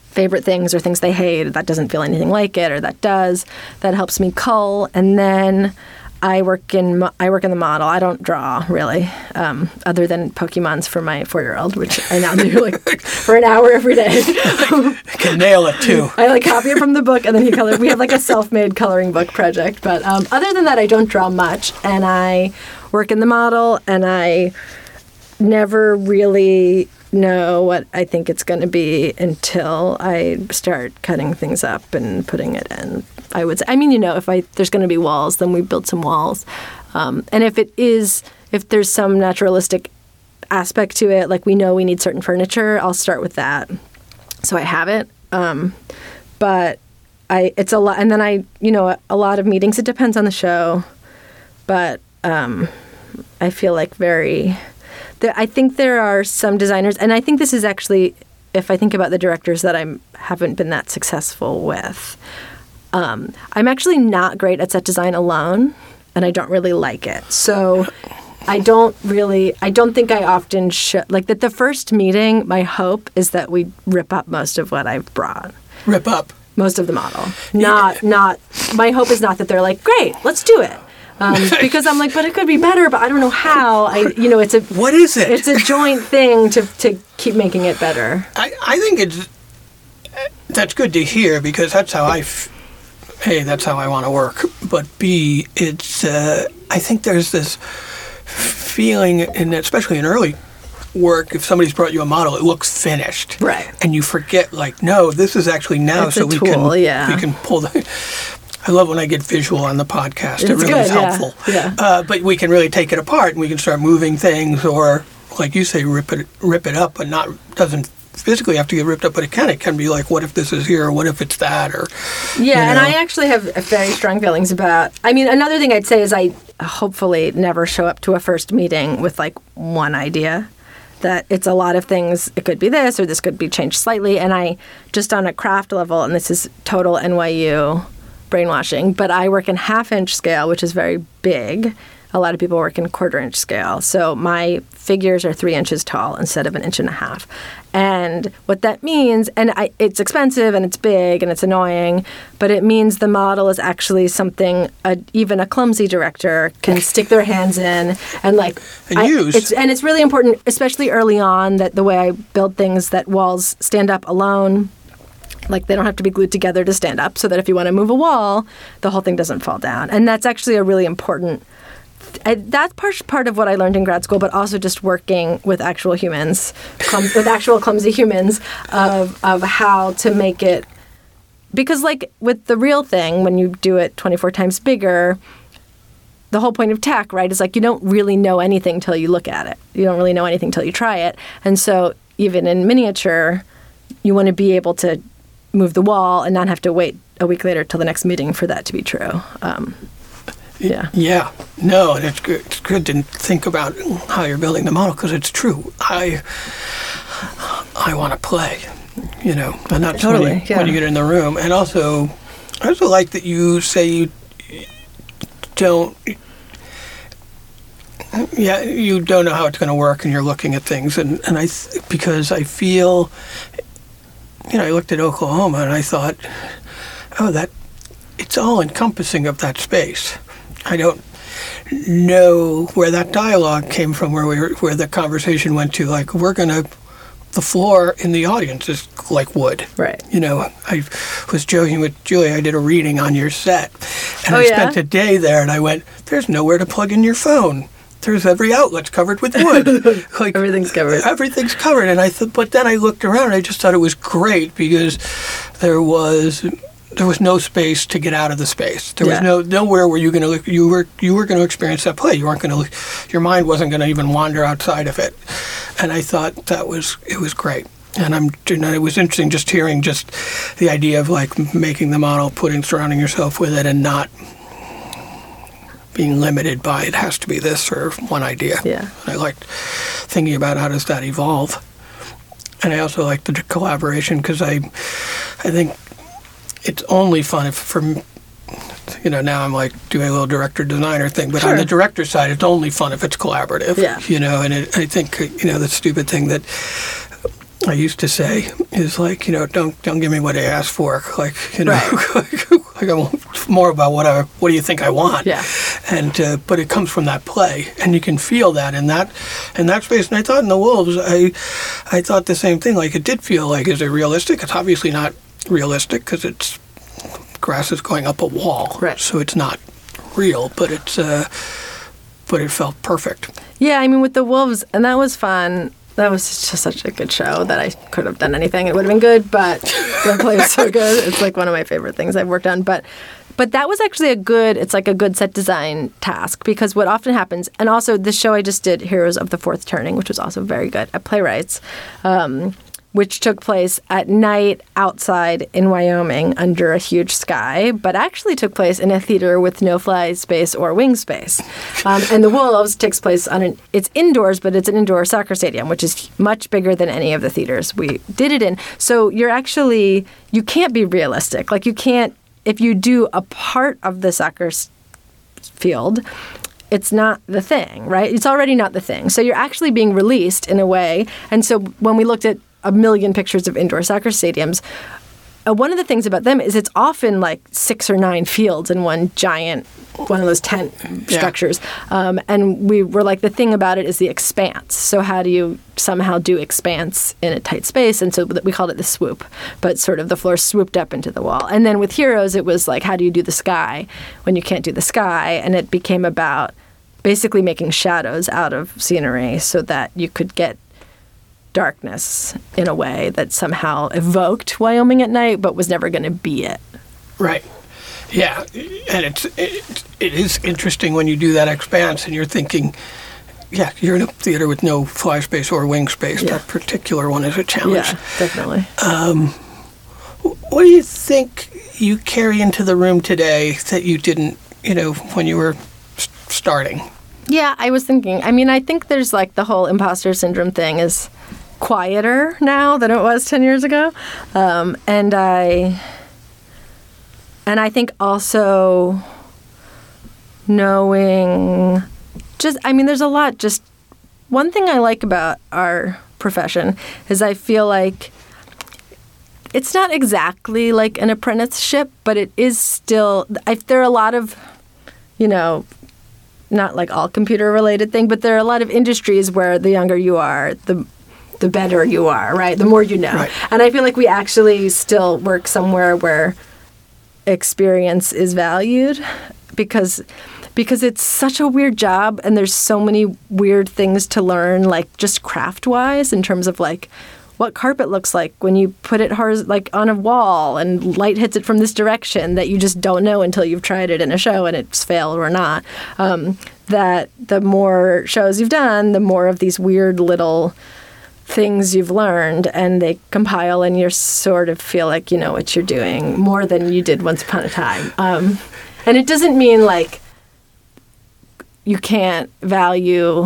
favorite things or things they hate, that doesn't feel anything like it, or that does, that helps me cull. And then I work in I work in the model. I don't draw really, um, other than Pokemons for my four year old, which I now do like for an hour every day. Can nail it too. I like copy it from the book and then he color. We have like a self made coloring book project, but um, other than that, I don't draw much, and I work in the model, and I never really know what I think it's going to be until I start cutting things up and putting it in. I would say, I mean, you know, if I there's going to be walls, then we build some walls, um, and if it is, if there's some naturalistic aspect to it, like we know we need certain furniture, I'll start with that, so I have it. Um, but I, it's a lot, and then I, you know, a lot of meetings. It depends on the show, but um, I feel like very there, I think there are some designers, and I think this is actually, if I think about the directors that I haven't been that successful with, um, I'm actually not great at set design alone, and I don't really like it. So I don't really, I don't think I often should, like that the first meeting, my hope is that we rip up most of what I've brought. Rip up. Most of the model. Not, not, my hope is not that they're like, great, let's do it. Um, because I'm like, but it could be better, but I don't know how. I, you know, it's a What is it? it's a joint thing to to keep making it better. I, I think it's that's good to hear because that's how I, f- hey, that's how I want to work. But B, it's uh, I think there's this feeling, and especially in early work, if somebody's brought you a model, it looks finished, Right. And you forget, like, no, this is actually now, It's so we tool, can yeah. we can pull the. I love when I get visual on the podcast. it It's really good, is yeah, helpful. yeah. Uh, but we can really take it apart, and we can start moving things, or like you say, rip it rip it up, but not doesn't physically have to get ripped up, but it can. It can be like, what if this is here, or what if it's that, or Yeah, and know? I actually have very strong feelings about. I mean, another thing I'd say is I hopefully never show up to a first meeting with like one idea. That it's a lot of things. It could be this, or this could be changed slightly. And I just on a craft level, and this is total NYU brainwashing, but I work in half inch scale, which is very big. A lot of people work in quarter inch scale. So my figures are three inches tall instead of an inch and a half. And what that means, and I, it's expensive and it's big and it's annoying, but it means the model is actually something a, even a clumsy director can stick their hands in and like And I- use. It's, and it's really important, especially early on, that the way I build things, that walls stand up alone like they don't have to be glued together to stand up so that if you want to move a wall the whole thing doesn't fall down and that's actually a really important I, that's part, part of what I learned in grad school, but also just working with actual humans, clum, with actual clumsy humans, of, of how to make it. Because, like with the real thing, when you do it 24 times bigger, the whole point of tech, right, is like you don't really know anything till you look at it. You don't really know anything till you try it. And so, even in miniature, you want to be able to move the wall and not have to wait a week later till the next meeting for that to be true. Um, yeah. Yeah, no, and it's good. It's good to think about how you're building the model because it's true. I I want to play, you know, and that's when, Totally, you, yeah. when you get in the room. And also, I also like that you say you don't. Yeah, you don't know how it's going to work, and you're looking at things, and and I th- because I feel, you know, I looked at Oklahoma and I thought, oh, that it's all encompassing of that space. I don't know where that dialogue came from, where we were, where the conversation went to. Like we're gonna, the floor in the audience is like wood. Right. You know, I was joking with Julie. I did a reading on your set, and Oh, I yeah? spent a day there. And I went, "There's nowhere to plug in your phone. There's every outlet's covered with wood. like Everything's covered. Everything's covered." And I thought, but then I looked around. and I just thought it was great because there was there was no space to get out of the space. There Yeah. was no nowhere where you going to look. You were you were going to experience that play. You weren't going to. Your mind wasn't going to even wander outside of it. And I thought that was it was great. And I'm and it was interesting just hearing just the idea of like making the model, putting surrounding yourself with it, and not being limited by it has to be this or one idea. Yeah. I liked thinking about how does that evolve. And I also like the collaboration because I, I think it's only fun if from, you know, now I'm like doing a little director designer thing, but on Sure. the director side, it's only fun if it's collaborative. Yeah. You know, and it, I think uh, you know the stupid thing that I used to say is like, you know, don't don't give me what I asked for. Like, you know, like I want more about what I what do you think I want? Yeah. And uh, but it comes from that play, and you can feel that in that in that space. And I thought in the wolves, I I thought the same thing. Like it did feel like is it realistic? It's obviously not realistic because it's grass is going up a wall, Right. So it's not real, but it's uh, but it felt perfect. Yeah, I mean, with the wolves, and that was fun. That was just such a good show that I could have done anything. It would have been good, but the play was so good. It's like one of my favorite things I've worked on. But but that was actually a good. It's like a good set design task because what often happens, and also the show I just did, Heroes of the Fourth Turning, which was also very good at Playwrights. Um, which took place at night outside in Wyoming under a huge sky, but actually took place in a theater with no fly space or wing space. Um, and the Wolves takes place on an it's indoors, but it's an indoor soccer stadium, which is much bigger than any of the theaters we did it in. So you're actually you can't be realistic. Like you can't if you do a part of the soccer field it's not the thing, right? It's already not the thing. So you're actually being released in a way. And so when we looked at a million pictures of indoor soccer stadiums, uh, one of the things about them is it's often like six or nine fields in one giant, one of those tent Yeah. structures. Um, and we were like, the thing about it is the expanse. So how do you somehow do expanse in a tight space? And so we called it the swoop, but sort of the floor swooped up into the wall. And then with Heroes, it was like, how do you do the sky when you can't do the sky? And it became about basically making shadows out of scenery so that you could get darkness in a way that somehow evoked Wyoming at night, but was never going to be it. Right. Yeah, and it's it, it is interesting when you do that expanse and you're thinking, yeah, you're in a theater with no fly space or wing space. Yeah. That particular one is a challenge. Yeah, definitely. Um, what do you think you carry into the room today that you didn't, you know, when you were starting? Yeah, I was thinking. I mean, I think there's like the whole imposter syndrome thing is quieter now than it was 10 years ago. Um, and I and I think also knowing just I mean there's a lot just one thing I like about our profession is I feel like it's not exactly like an apprenticeship, but it is still. There are a lot of, you know, not like all computer related thing, but there are a lot of industries where the younger you are, the the better you are, right? The more you know. Right. And I feel like we actually still work somewhere where experience is valued because because it's such a weird job and there's so many weird things to learn like just craft wise in terms of like what carpet looks like when you put it horiz- like on a wall and light hits it from this direction that you just don't know until you've tried it in a show and it's failed or not. Um, that the more shows you've done, the more of these weird little things you've learned and they compile and you sort of feel like you know what you're doing more than you did once upon a time. Um, and it doesn't mean like you can't value.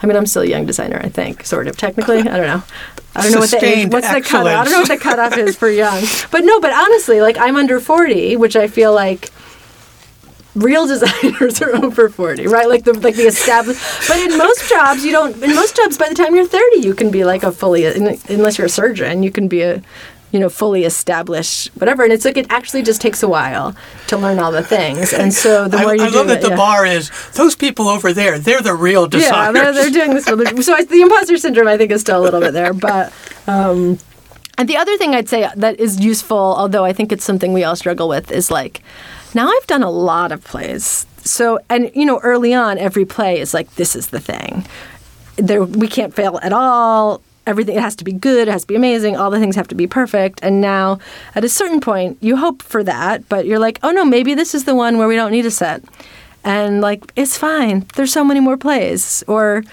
I mean, I'm still a young designer, I think, sort of technically. I don't know. I don't know what the age, what's the cutoff. I don't know what the cutoff is for young. But no, but honestly, like I'm under 40, which I feel like real designers are over 40, right? Like the like the established. But in most jobs, you don't. In most jobs, by the time you're 30, you can be like a fully, unless you're a surgeon, you can be a you know fully established whatever and it's like it actually just takes a while to learn all the things and so the I, more you I do love it, that the yeah. bar is those people over there. They're the real Yeah, designers. they're, they're doing this. For the, so I, the imposter syndrome, I think, is still a little bit there. But um, and the other thing I'd say that is useful, although I think it's something we all struggle with, is like now I've done a lot of plays. So and you know, early on, every play is like this is the thing. There, we can't fail at all. Everything it has to be good. It has to be amazing. All the things have to be perfect. And now, at a certain point, you hope for that, but you're like, oh no, maybe this is the one where we don't need a set and like it's fine. There's so many more plays, or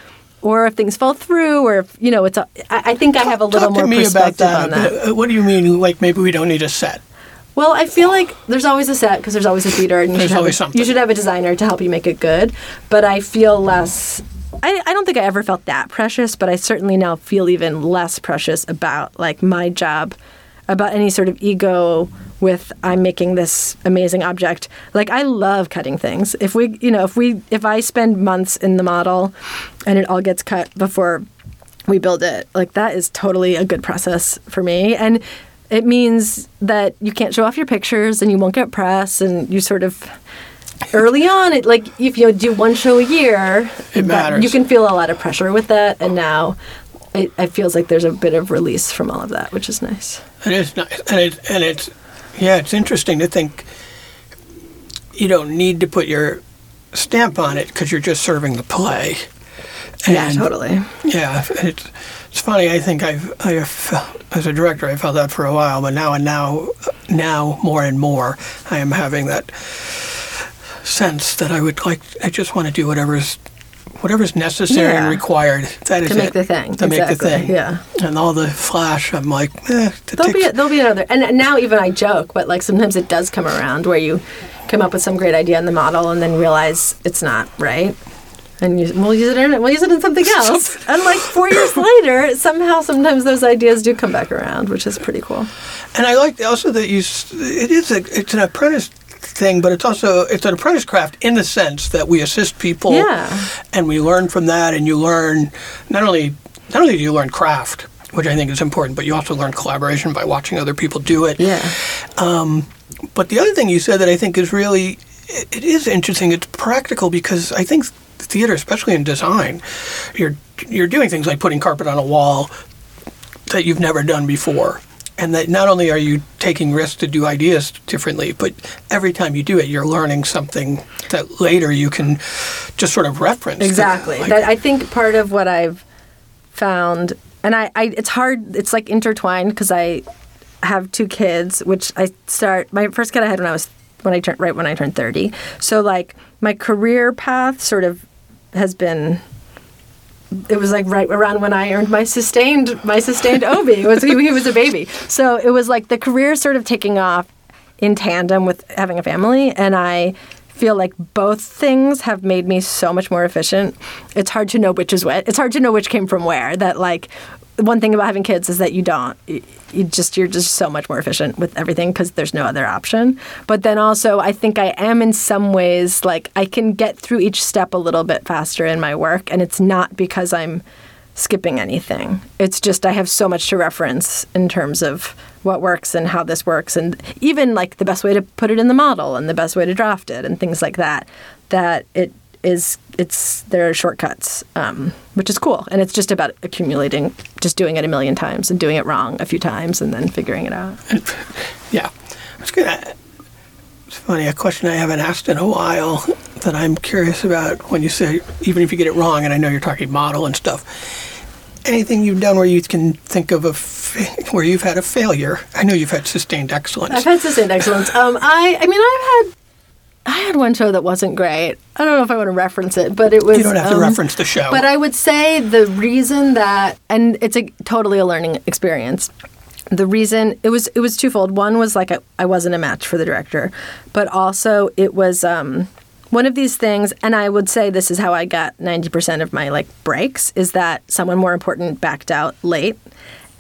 or if things fall through, or if you know, it's. A, I, I think I have a little Talk more to me about perspective that. on that. Uh, what do you mean? Like maybe we don't need a set? Well, I feel like there's always a set because there's always a theater, and you There's should have always a, something. you should have a designer to help you make it good. But I feel less. I, I don't think I ever felt that precious, but I certainly now feel even less precious about like my job, about any sort of ego with I'm making this amazing object. Like I love cutting things. If we, you know, if we, if I spend months in the model, and it all gets cut before we build it. Like that is totally a good process for me. And it means that you can't show off your pictures and you won't get press and you sort of early on it like if you do one show a year It matters. you can feel a lot of pressure with that and now it, it feels like there's a bit of release from all of that which is nice It is nice, and it and it's yeah, it's interesting to think you don't need to put your stamp on it because you're just serving the play. yeah totally Yeah, it's it's funny. I think I've I have as a director I felt that for a while, but now and now now more and more I am having that sense that I would like. I just want to do whatever's whatever's necessary and required. That is to make it. the thing To make the thing. yeah And all the flash, I'm like, eh, There'll be there'll be another, and now even I joke, but like sometimes it does come around where you come up with some great idea in the model and then realize it's not right, and you, we'll use it in we'll use it in something else, and like four years later, somehow sometimes those ideas do come back around, which is pretty cool. And I like also that you. It is a. It's an apprentice thing, but it's also it's an apprentice craft in the sense that we assist people. Yeah. And we learn from that, and you learn not only not only do you learn craft, which I think is important, but you also learn collaboration by watching other people do it. Yeah, um, But the other thing you said that I think is really it is interesting. It's practical because I think theater, especially in design, you're you're doing things like putting carpet on a wall that you've never done before. And that not only are you taking risks to do ideas differently, but every time you do it, you're learning something that later you can just sort of reference. exactly. Like- that, I think part of what I've found, and I, I it's hard. It's like intertwined because I have two kids, which I start. My first kid I had when I was when I turned right when I turned thirty. So like my career path sort of has been. It was like right around when I earned my sustained my sustained Obie. It was he, he was a baby, so it was like the career sort of taking off in tandem with having a family, and I feel like both things have made me so much more efficient. It's hard to know which is what. It's hard to know which came from where. That like one thing about having kids is that you don't you, just you're just so much more efficient with everything because there's no other option. But then also i think i am in some ways like i can get through each step a little bit faster in my work and it's not because i'm skipping anything. It's just i have so much to reference in terms of what works and how this works and even like the best way to put it in the model and the best way to draft it and things like that that it is it's there are shortcuts, um, which is cool, and it's just about accumulating, just doing it a million times and doing it wrong a few times, and then figuring it out. yeah, it's gonna. It's funny. A question I haven't asked in a while that I'm curious about when you say even if you get it wrong, and I know you're talking model and stuff. Anything you've done where you can think of a fa- where you've had a failure? I know you've had sustained excellence. I've had sustained excellence. Um, I, I mean, I've had I had one show that wasn't great. I don't know if I want to reference it, but it was. You don't have to um, reference the show. But I would say the reason that, and it's a totally a learning experience. The reason it was it was twofold. One was like I, I wasn't a match for the director, but also it was um, one of these things. And I would say this is how I got ninety percent of my like breaks is that someone more important backed out late,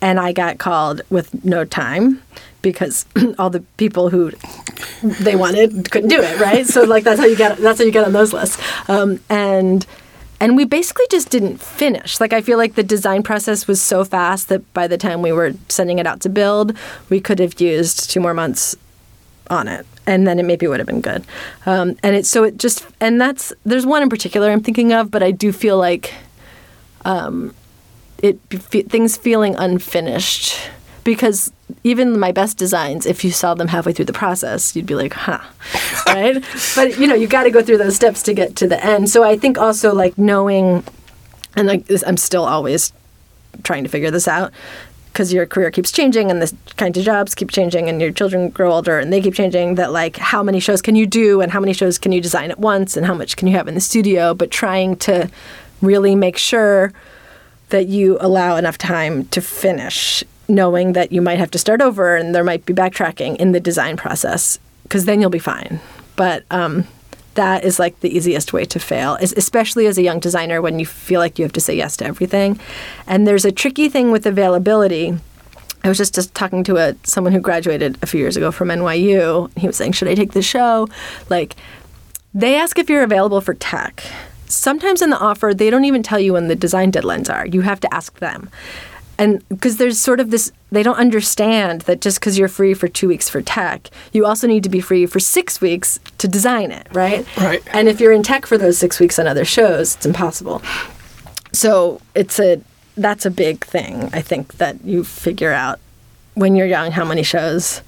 and I got called with no time because all the people who they wanted couldn't do it, right? So like that's how you get that's how you get on those lists. Um, and and we basically just didn't finish. Like I feel like the design process was so fast that by the time we were sending it out to build, we could have used two more months on it and then it maybe would have been good um, and it so it just and that's there's one in particular i'm thinking of but i do feel like um, it things feeling unfinished because even my best designs, if you saw them halfway through the process, you'd be like, huh, right? but you know, you got to go through those steps to get to the end. So I think also like knowing, and like I'm still always trying to figure this out because your career keeps changing and the kinds of jobs keep changing and your children grow older and they keep changing that like how many shows can you do and how many shows can you design at once and how much can you have in the studio but trying to really make sure that you allow enough time to finish knowing that you might have to start over and there might be backtracking in the design process because then you'll be fine. But um, that is like the easiest way to fail, especially as a young designer when you feel like you have to say yes to everything. And there's a tricky thing with availability. I was just, just talking to a someone who graduated a few years ago from NYU. He was saying, "Should I take the show?" Like, they ask if you're available for tech. Sometimes in the offer, they don't even tell you when the design deadlines are. You have to ask them and because there's sort of this they don't understand that just because you're free for two weeks for tech you also need to be free for six weeks to design it right right and if you're in tech for those six weeks on other shows it's impossible so it's a that's a big thing i think that you figure out when you're young how many shows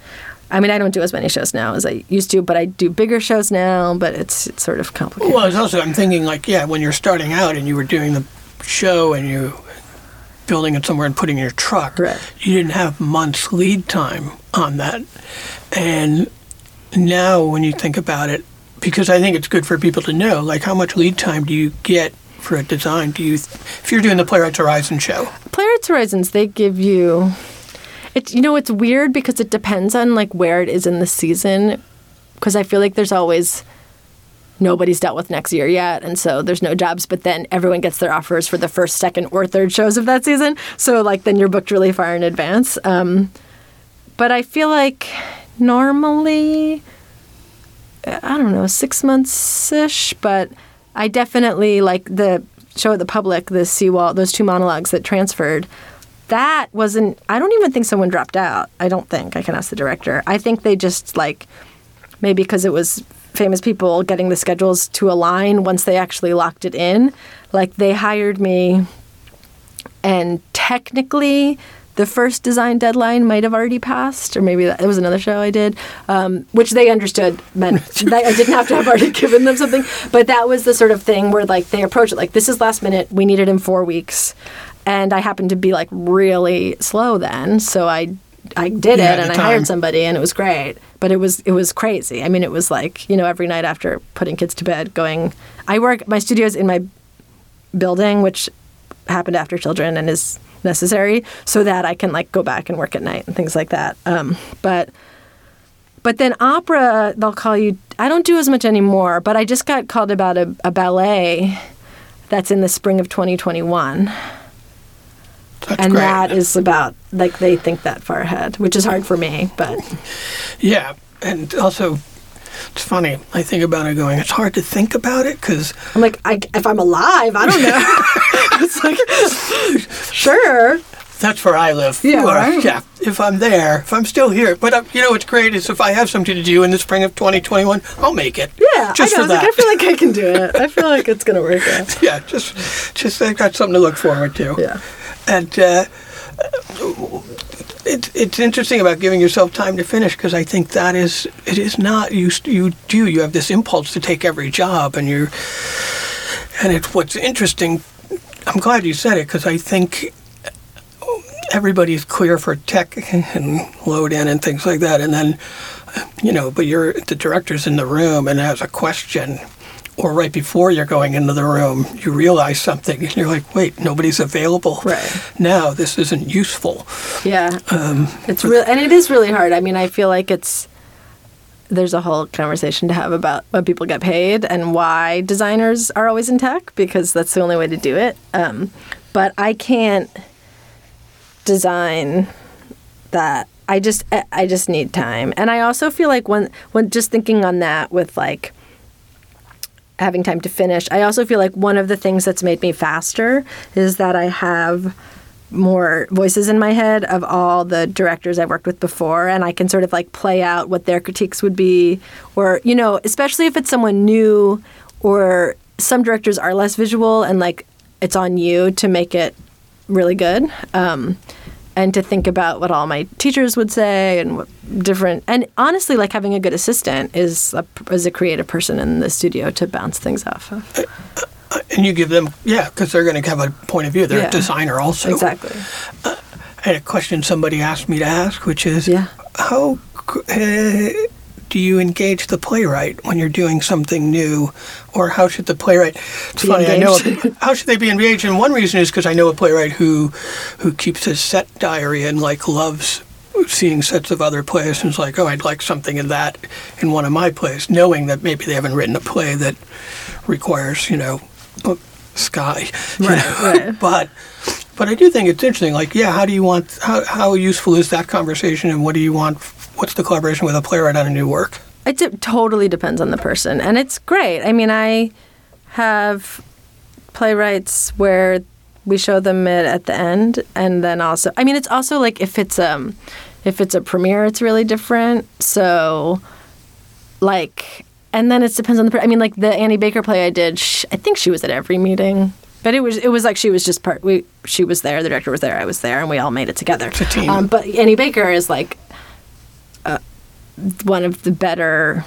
I mean, I don't do as many shows now as I used to, but I do bigger shows now. But it's it's sort of complicated. Well, it's also I'm thinking like yeah, when you're starting out and you were doing the show and you building it somewhere and putting in your truck. Right. You didn't have months lead time on that. And now when you think about it, because I think it's good for people to know, like how much lead time do you get for a design? Do you, if you're doing the Playwrights Horizon show? Playwrights Horizons, they give you, it's you know it's weird because it depends on like where it is in the season, because I feel like there's always nobody's dealt with next year yet, and so there's no jobs. But then everyone gets their offers for the first, second, or third shows of that season. So like then you're booked really far in advance. Um, but I feel like normally, I don't know, six months ish. But I definitely like the show at the public, the Sea Wall, those two monologues that transferred. That wasn't. I don't even think someone dropped out. I don't think. I can ask the director. I think they just like maybe because it was famous people getting the schedules to align once they actually locked it in. Like they hired me, and technically, the first design deadline might have already passed, or maybe that, it was another show I did, um, which they understood meant that I didn't have to have already given them something. But that was the sort of thing where like they approach it like this is last minute. We need it in four weeks, and I happened to be like really slow then, so I I did yeah, it and I hired somebody and it was great. But it was it was crazy. I mean, it was like you know every night after putting kids to bed, going. I work my studio's in my building, which happened after children and is necessary, so that I can like go back and work at night and things like that. Um, but but then opera, they'll call you. I don't do as much anymore, but I just got called about a, a ballet that's in the spring of 2021 That's and great. that is about like they think that far ahead, which is hard for me, but Yeah, and also, it's funny. I think about it going, it's hard to think about it because, I'm like, I, if I'm alive, I don't know. it's like, sure. That's where I live. Yeah, Or, right. yeah. If I'm there, if I'm still here, but uh, you know what's great is if I have something to do in the spring of 2021, I'll make it. Yeah, just I know. for I that. like, I feel like I can do it. I feel like it's gonna work out. yeah, just just I got something to look forward to. Yeah. And uh, it, it's interesting about giving yourself time to finish because I think that is it is not you you do you have this impulse to take every job and you're and it's what's interesting. I'm glad you said it because I think everybody's clear for tech and load in and things like that, and then you know, but you're the director's in the room and has a question, or right before you're going into the room, you realize something and you're like, wait, nobody's available Right. now. This isn't useful. Yeah. Um, It's real, and it is really hard. I mean, I feel like it's there's a whole conversation to have about when people get paid and why designers are always in tech because that's the only way to do it. Um, but I can't design that. I just I- just need time, and I also feel like when when just thinking on that with like having time to finish. I also feel like one of the things that's made me faster is that I have more voices in my head of all the directors I've worked with before, and I can sort of like play out what their critiques would be, or you know, especially if it's someone new, or some directors are less visual, and like it's on you to make it really good. Um, and to think about what all my teachers would say and what different and honestly like having a good assistant is a, is a creative person in the studio to bounce things off of and you give them, yeah, because they're going to have a point of view. They're Yeah. a designer also. exactly I had a question somebody asked me to ask, which is, Yeah. how uh, do you engage the playwright when you're doing something new, or how should the playwright? It's Be funny, I know. how should they be engaged? And one reason is because I know a playwright who who keeps his set diary and like loves seeing sets of other plays and is like, oh, I'd like something in that in one of my plays, knowing that maybe they haven't written a play that requires, you know, sky. you Right, know. right. but but I do think it's interesting. Like, yeah, how do you want? How how useful is that conversation, and what do you want? What's the collaboration with a playwright on a new work? it totally depends on the person and it's great i mean i have playwrights where we show them it at the end and then also i mean it's also like if it's um if it's a premiere it's really different so like and then it depends on the i mean like the annie baker play i did sh- i think she was at every meeting but it was it was like she was just part we she was there the director was there i was there and we all made it together It's a team. um, but annie baker is like uh, one of the better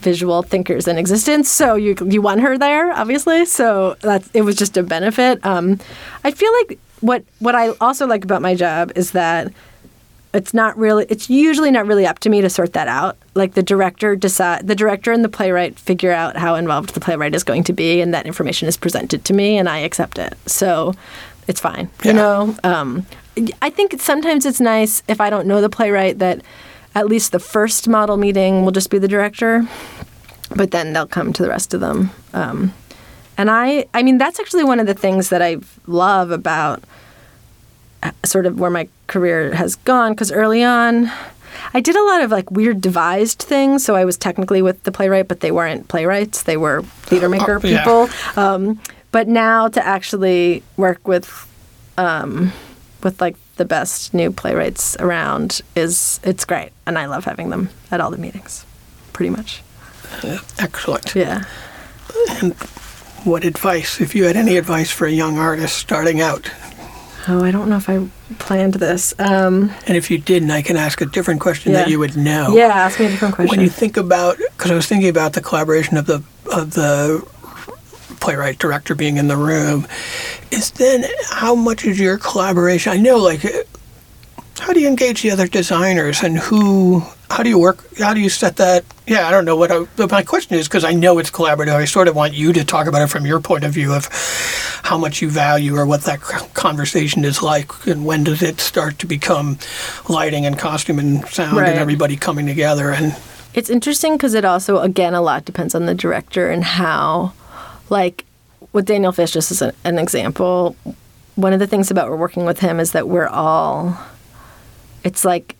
visual thinkers in existence. So you you want her there, obviously. So that's it was just a benefit. Um, I feel like what what I also like about my job is that it's not really it's usually not really up to me to sort that out. Like the director decide the director and the playwright figure out how involved the playwright is going to be, and that information is presented to me, and I accept it. So it's fine. Yeah. You know. Um, I think sometimes it's nice if I don't know the playwright that at least the first model meeting will just be the director, but then they'll come to the rest of them. Um, and I, I mean, that's actually one of the things that I love about sort of where my career has gone. Because early on, I did a lot of like weird devised things. So I was technically with the playwright, but they weren't playwrights; they were theater maker Oh, yeah. people. Um, but now to actually work with um, with like the best new playwrights around is it's great, and I love having them at all the meetings, pretty much. Excellent. Yeah. And what advice, if you had any advice for a young artist starting out? Oh, I don't know if I planned this. Um, And if you didn't, I can ask a different question that you would know. yeah, ask me a different question. When you think about, because I was thinking about the collaboration of the of the playwright director being in the room, is then how much is your collaboration? I know, like, how do you engage the other designers and who? How do you work? How do you set that? Yeah, I don't know what I, but my question is because I know it's collaborative. I sort of want you to talk about it from your point of view of how much you value or what that conversation is like, and when does it start to become lighting and costume and sound Right. and everybody coming together and It's interesting because it also, again, a lot depends on the director and how, like, with Daniel Fish, just as an, an example, one of the things about we're working with him is that we're all. It's like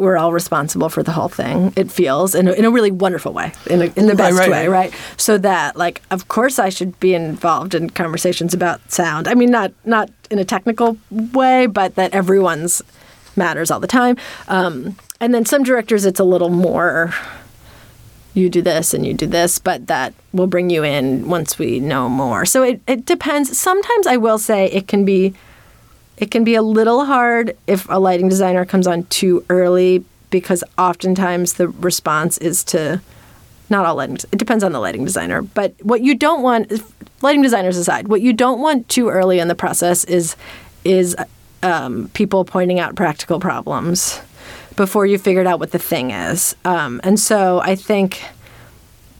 we're all responsible for the whole thing. It feels in a, in a really wonderful way, in, a, in the best right, way, right. right? So that, like, of course, I should be involved in conversations about sound. I mean, not not in a technical way, but that everyone's matters all the time. Um, and then some directors, it's a little more. You do this and you do this, but that will bring you in once we know more. So it, it depends. Sometimes I will say it can be it can be a little hard if a lighting designer comes on too early because oftentimes the response is to not all lighting it depends on the lighting designer. But what you don't want lighting designers aside what you don't want too early in the process is is um, people pointing out practical problems before you figured out what the thing is. Um, and so i think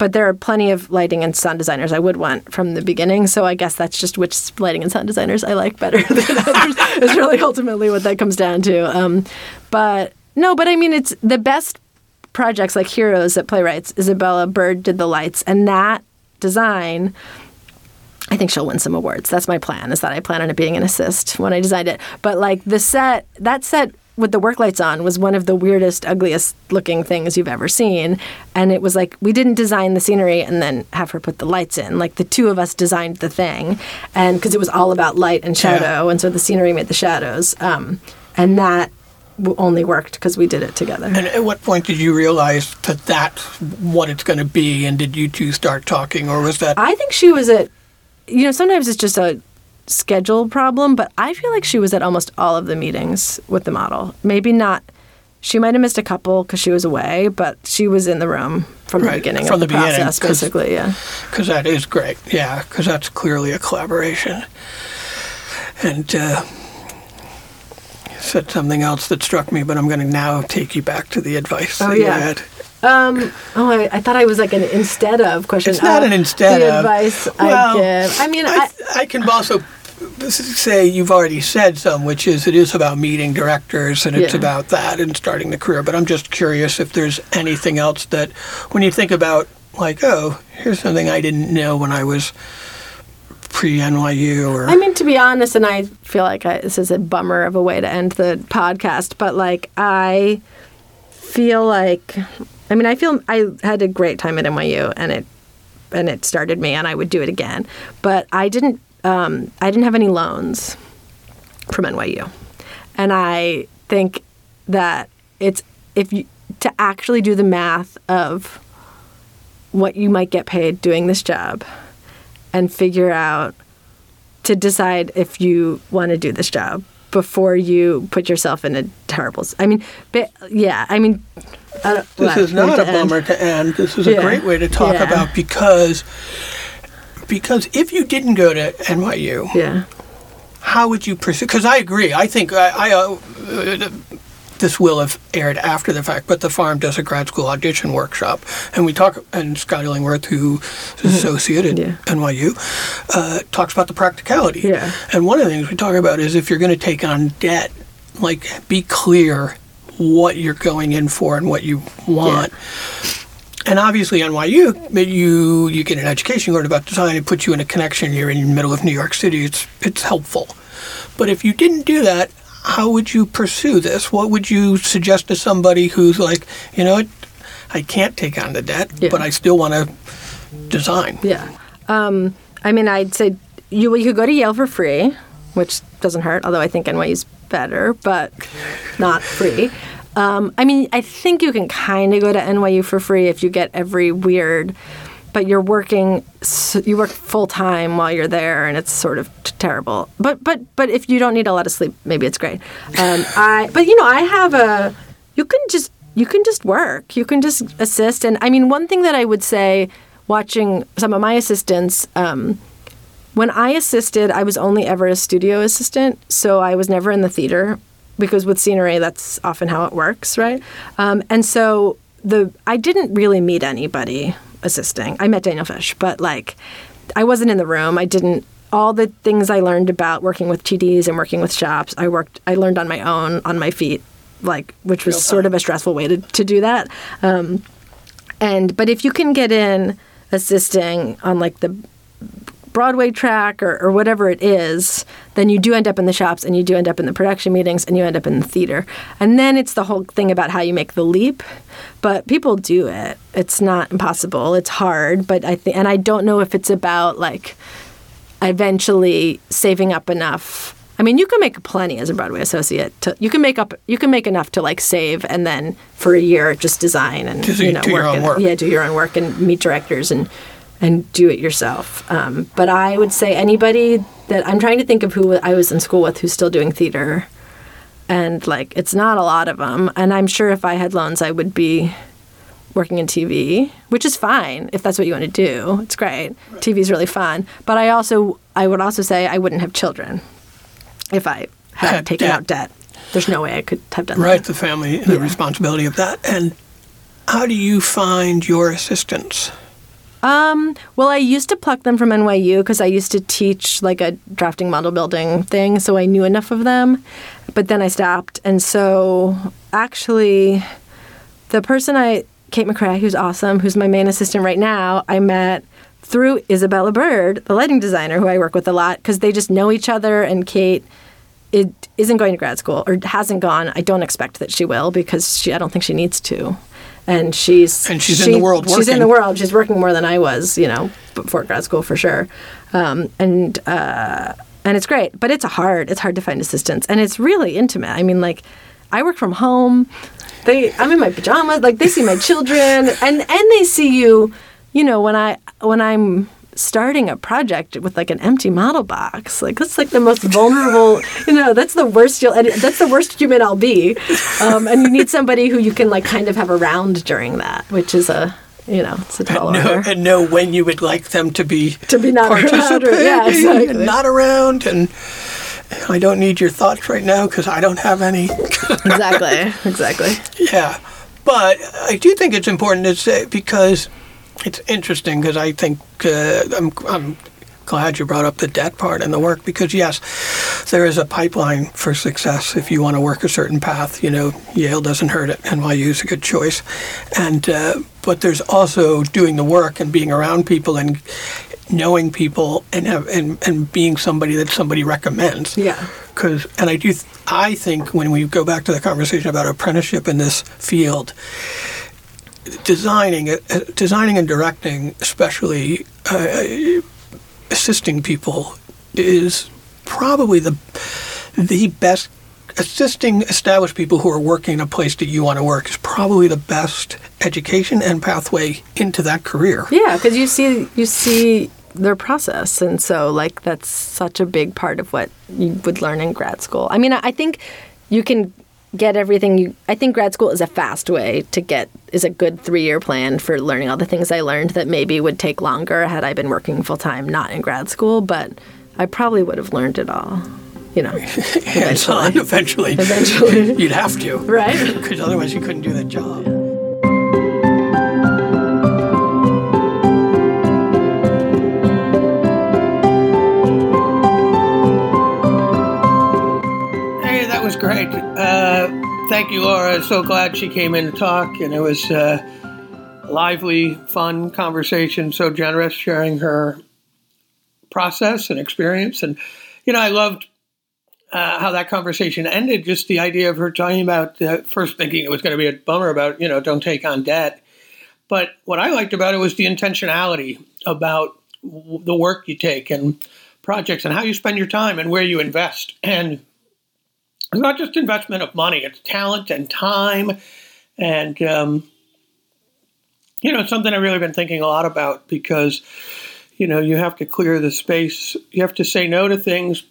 but there are plenty of lighting and sound designers I would want from the beginning. So I guess that's just which lighting and sound designers I like better than others. is really ultimately what that comes down to. Um, but no, but I mean, it's the best projects like Heroes at Playwrights. Isabella Byrd did the lights, and that design. I think she'll win some awards. That's my plan. Is that I plan on it being an assist when I designed it. But like the set, that set with the work lights on was one of the weirdest, ugliest looking things you've ever seen. And it was like we didn't design the scenery and then have her put the lights in. Like the two of us designed the thing, and because it was all about light and shadow, Yeah. and so the scenery made the shadows. Um, and that only worked because we did it together. And at what point did you realize that that's what it's going to be? And did you two start talking, or was that? I think she was at, you know, sometimes it's just a schedule problem, but I feel like she was at almost all of the meetings with the model. Maybe not. She might have missed a couple because she was away, but she was in the room from the beginning from of the, the beginning, process, basically. Yeah. Because that is great. Yeah, because that's clearly a collaboration. And uh, said something else that struck me, but I'm going to now take you back to the advice Oh, that you yeah. had. Um, oh, I, I thought I was like an instead of question. It's not Uh, an instead the of. advice Well, I give. I mean, I, I, I can also say you've already said some, which is it is about meeting directors and it's Yeah. about that and starting the career. But I'm just curious if there's anything else that, when you think about, like, oh, here's something I didn't know when I was pre NYU or. I mean, to be honest, and I feel like I, this is a bummer of a way to end the podcast, but like I feel like, I mean, I feel I had a great time at NYU, and it and it started me, and I would do it again. But I didn't, um, I didn't have any loans from NYU, and I think that it's if you to actually do the math of what you might get paid doing this job and figure out to decide if you want to do this job before you put yourself in a terrible. I mean, but, yeah. I mean, I This is not a end. bummer to end. This is a Yeah. great way to talk Yeah. about because because if you didn't go to NYU, Yeah. how would you pursue? Because I agree. I think I, I uh, uh, this will have aired after the fact, but the farm does a grad school audition workshop, and we talk. And Scott Illingworth, who is associate at Yeah. NYU, uh, talks about the practicality. Yeah. And one of the things we talk about is if you're going to take on debt, like be clear what you're going in for and what you want. And obviously, NYU, you you get an education, you learn about design, it puts you in a connection. You're in the middle of New York City. It's it's helpful. But if you didn't do that, how would you pursue this? What would you suggest to somebody who's like, you know I can't take on the debt, Yeah. but I still want to design. Yeah. Um, I mean, I'd say you you could go to Yale for free, which doesn't hurt. Although I think NYU's better, but not free. Um, I mean, I think you can kind of go to NYU for free if you get every weird, but you're working you work full time while you're there, and it's sort of t- terrible. But but but if you don't need a lot of sleep, maybe it's great. Um, I but you know I have a you can just you can just work you can just assist and i mean one thing that i would say watching some of my assistants um, when i assisted i was only ever a studio assistant so i was never in the theater because with scenery that's often how it works right? Um, and so the i didn't really meet anybody assisting. I met daniel fish but like i wasn't in the room. I didn't all the things i learned about working with tds and working with shops i worked i learned on my own on my feet like which was sort of a stressful way to, to do that. Um, and but if you can get in assisting on like the Broadway track or, or whatever it is, then you do end up in the shops and you do end up in the production meetings and you end up in the theater. And then it's the whole thing about how you make the leap. But people do it. It's not impossible. It's hard, but I think and I don't know if it's about like eventually saving up enough I mean, you can make plenty as a Broadway associate. To, you can make up, you can make enough to like save, and then for a year just design and Just you know do your work, own and, work. yeah, do your own work and meet directors and and do it yourself. Um, but I would say anybody that I'm trying to think of who I was in school with who's still doing theater, and like it's not a lot of them. And I'm sure if I had loans, I would be working in TV, which is fine if that's what you want to do. It's great. TV is really fun. But I also I would also say I wouldn't have children if I had Had taken debt. out debt. There's no way I could have done Right, that. Right, the family, and the responsibility of that. And how do you find your assistants? Um, well, I used to pluck them from NYU because I used to teach like a drafting model building thing, so I knew enough of them. But then I stopped, and so actually, the person I Kate McCrae, who's awesome, who's my main assistant right now, I met through Isabella Byrd, the lighting designer who I work with a lot, because they just know each other, and Kate it isn't going to grad school or hasn't gone. I don't expect that she will because she I don't think she needs to. And she's And she's in the world She's in working. the world. She's working more than I was, you know, before grad school for sure. Um, and uh, and it's great, but it's hard. It's hard to find assistants, and it's really intimate. I mean, like I work from home. They I'm in my pajamas. Like they see my children, and and they see you. You know, when I when I'm starting a project with like an empty model box. Like that's like the most vulnerable you know that's the worst you'll that's the worst human i'll be. Um, and you need somebody who you can like kind of have around during that which is a you know it's a tall know, order. and know when you would like them to be To be not around or- yeah, exactly. and not around. And I don't need your thoughts right now because I don't have any. exactly exactly. Yeah, but I do think it's important to say because it's interesting because I think uh, I'm, I'm glad you brought up the debt part and the work because yes, there is a pipeline for success if you want to work a certain path. You know, Yale doesn't hurt it, NYU is a good choice, and uh, but there's also doing the work and being around people and knowing people and have and, and being somebody that somebody recommends. Yeah. Because and I do th- I think when we go back to the conversation about apprenticeship in this field, designing designing and directing, especially uh, assisting people, is probably the the best. Assisting established people who are working in a place that you want to work is probably the best education and pathway into that career. yeah because you see you see their process and so like that's such a big part of what you would learn in grad school i mean I think you can get everything you i think grad school is a fast way to get is a good three year plan for learning all the things i learned that maybe would take longer had i been working full time not in grad school but i probably would have learned it all you know Hands on, eventually. Eventually. You'd have to. right Because otherwise you couldn't do that job. Was great. Uh, thank you, Laura. So glad she came in to talk, and it was uh, a lively, fun conversation. So generous, sharing her process and experience. And you know, I loved uh, how that conversation ended. Just the idea of her talking about uh, first thinking it was going to be a bummer about you know don't take on debt, but what I liked about it was the intentionality about w- the work you take and projects and how you spend your time and where you invest and it's not just investment of money it's talent and time and um, you know it's something i've really been thinking a lot about because you know you have to clear the space you have to say no to things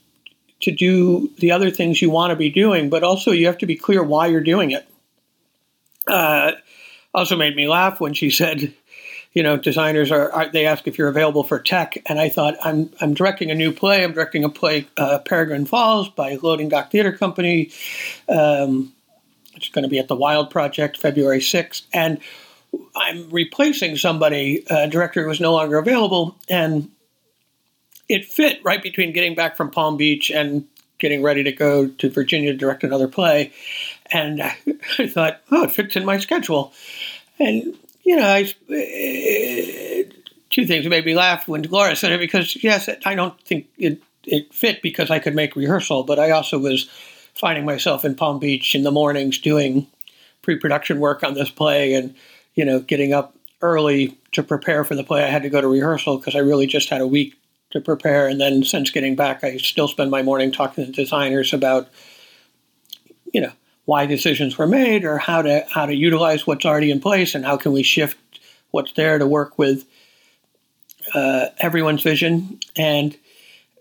to do the other things you want to be doing but also you have to be clear why you're doing it. Uh, also made me laugh when she said you know designers are, are they ask if you're available for tech and i thought i'm i'm directing a new play. I'm directing a play uh, peregrine falls by loading dock theater company um, it's going to be at the wild project february 6th and i'm replacing somebody a director who was no longer available and it fit right between getting back from palm beach and getting ready to go to virginia to direct another play. And i, I thought oh it fits in my schedule. And you know, I, uh, two things made me laugh when Laura said it because yes, I don't think it it fit because I could make rehearsal, but I also was finding myself in Palm Beach in the mornings doing pre-production work on this play and you know getting up early to prepare for the play. I had to go to rehearsal because I really just had a week to prepare, and then since getting back, I still spend my morning talking to designers about you know why decisions were made or how to how to utilize what's already in place and how can we shift what's there to work with uh, everyone's vision. And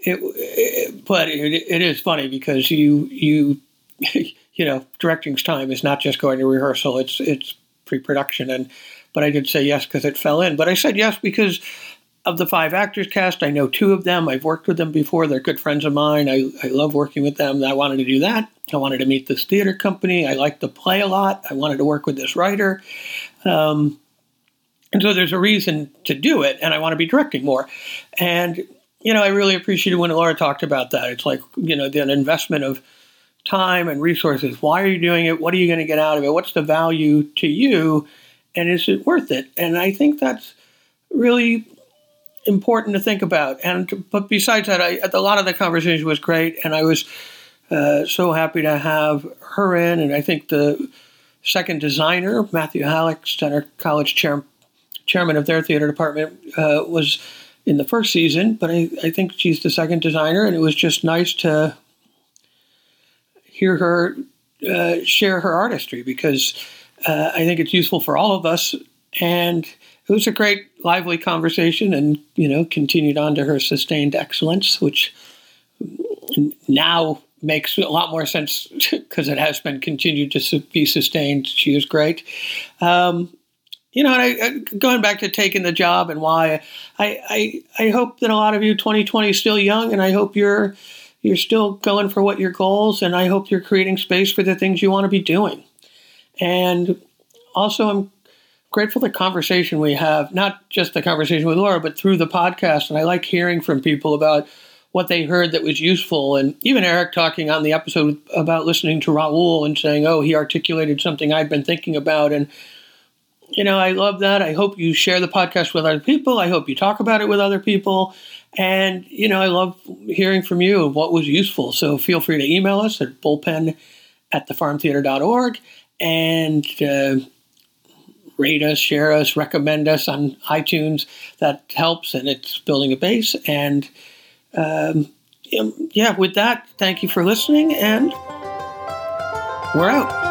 it, it but it, it is funny because you you you know directing's time is not just going to rehearsal. It's it's pre-production. And but I did say yes because it fell in. But I said yes because of the five actors cast. I know two of them. I've worked with them before. They're good friends of mine. I, I love working with them. I wanted to do that I wanted to meet this theater company I liked the play a lot I wanted to work with this writer um, and so there's a reason to do it, and I want to be directing more. And, you know, I really appreciated when Laura talked about that. It's like, you know, an investment of time and resources. Why are you doing it? What are you going to get out of it? What's the value to you? And is it worth it? And I think that's really important to think about. And but besides that, I, a lot of the conversation was great, and I was uh, so happy to have her in. And I think the second designer, Matthew Halleck, Centre College chair, chairman of their theater department, uh, was in the first season, but I, I think she's the second designer, and it was just nice to hear her uh, share her artistry because uh, I think it's useful for all of us. And it was a great, lively conversation, and you know, continued on to her sustained excellence, which now makes a lot more sense because it has been continued to be sustained. She is great. Um, you know, I, going back to taking the job and why, I, I I hope that a lot of you 2020 is still young, and I hope you're you're still going for what your goals, and I hope you're creating space for the things you want to be doing. And also, I'm grateful the conversation we have, not just the conversation with Laura, but through the podcast. And I like hearing from people about what they heard that was useful. And even Eric talking on the episode about listening to Raul and saying, oh, he articulated something I'd been thinking about. And you know, I love that. I hope you share the podcast with other people. I hope you talk about it with other people. And, you know, I love hearing from you of what was useful. So feel free to email us at bullpen at thefarmtheater.org and uh, rate us, share us, recommend us on iTunes. That helps and it's building a base. And um, yeah, with that, thank you for listening and we're out.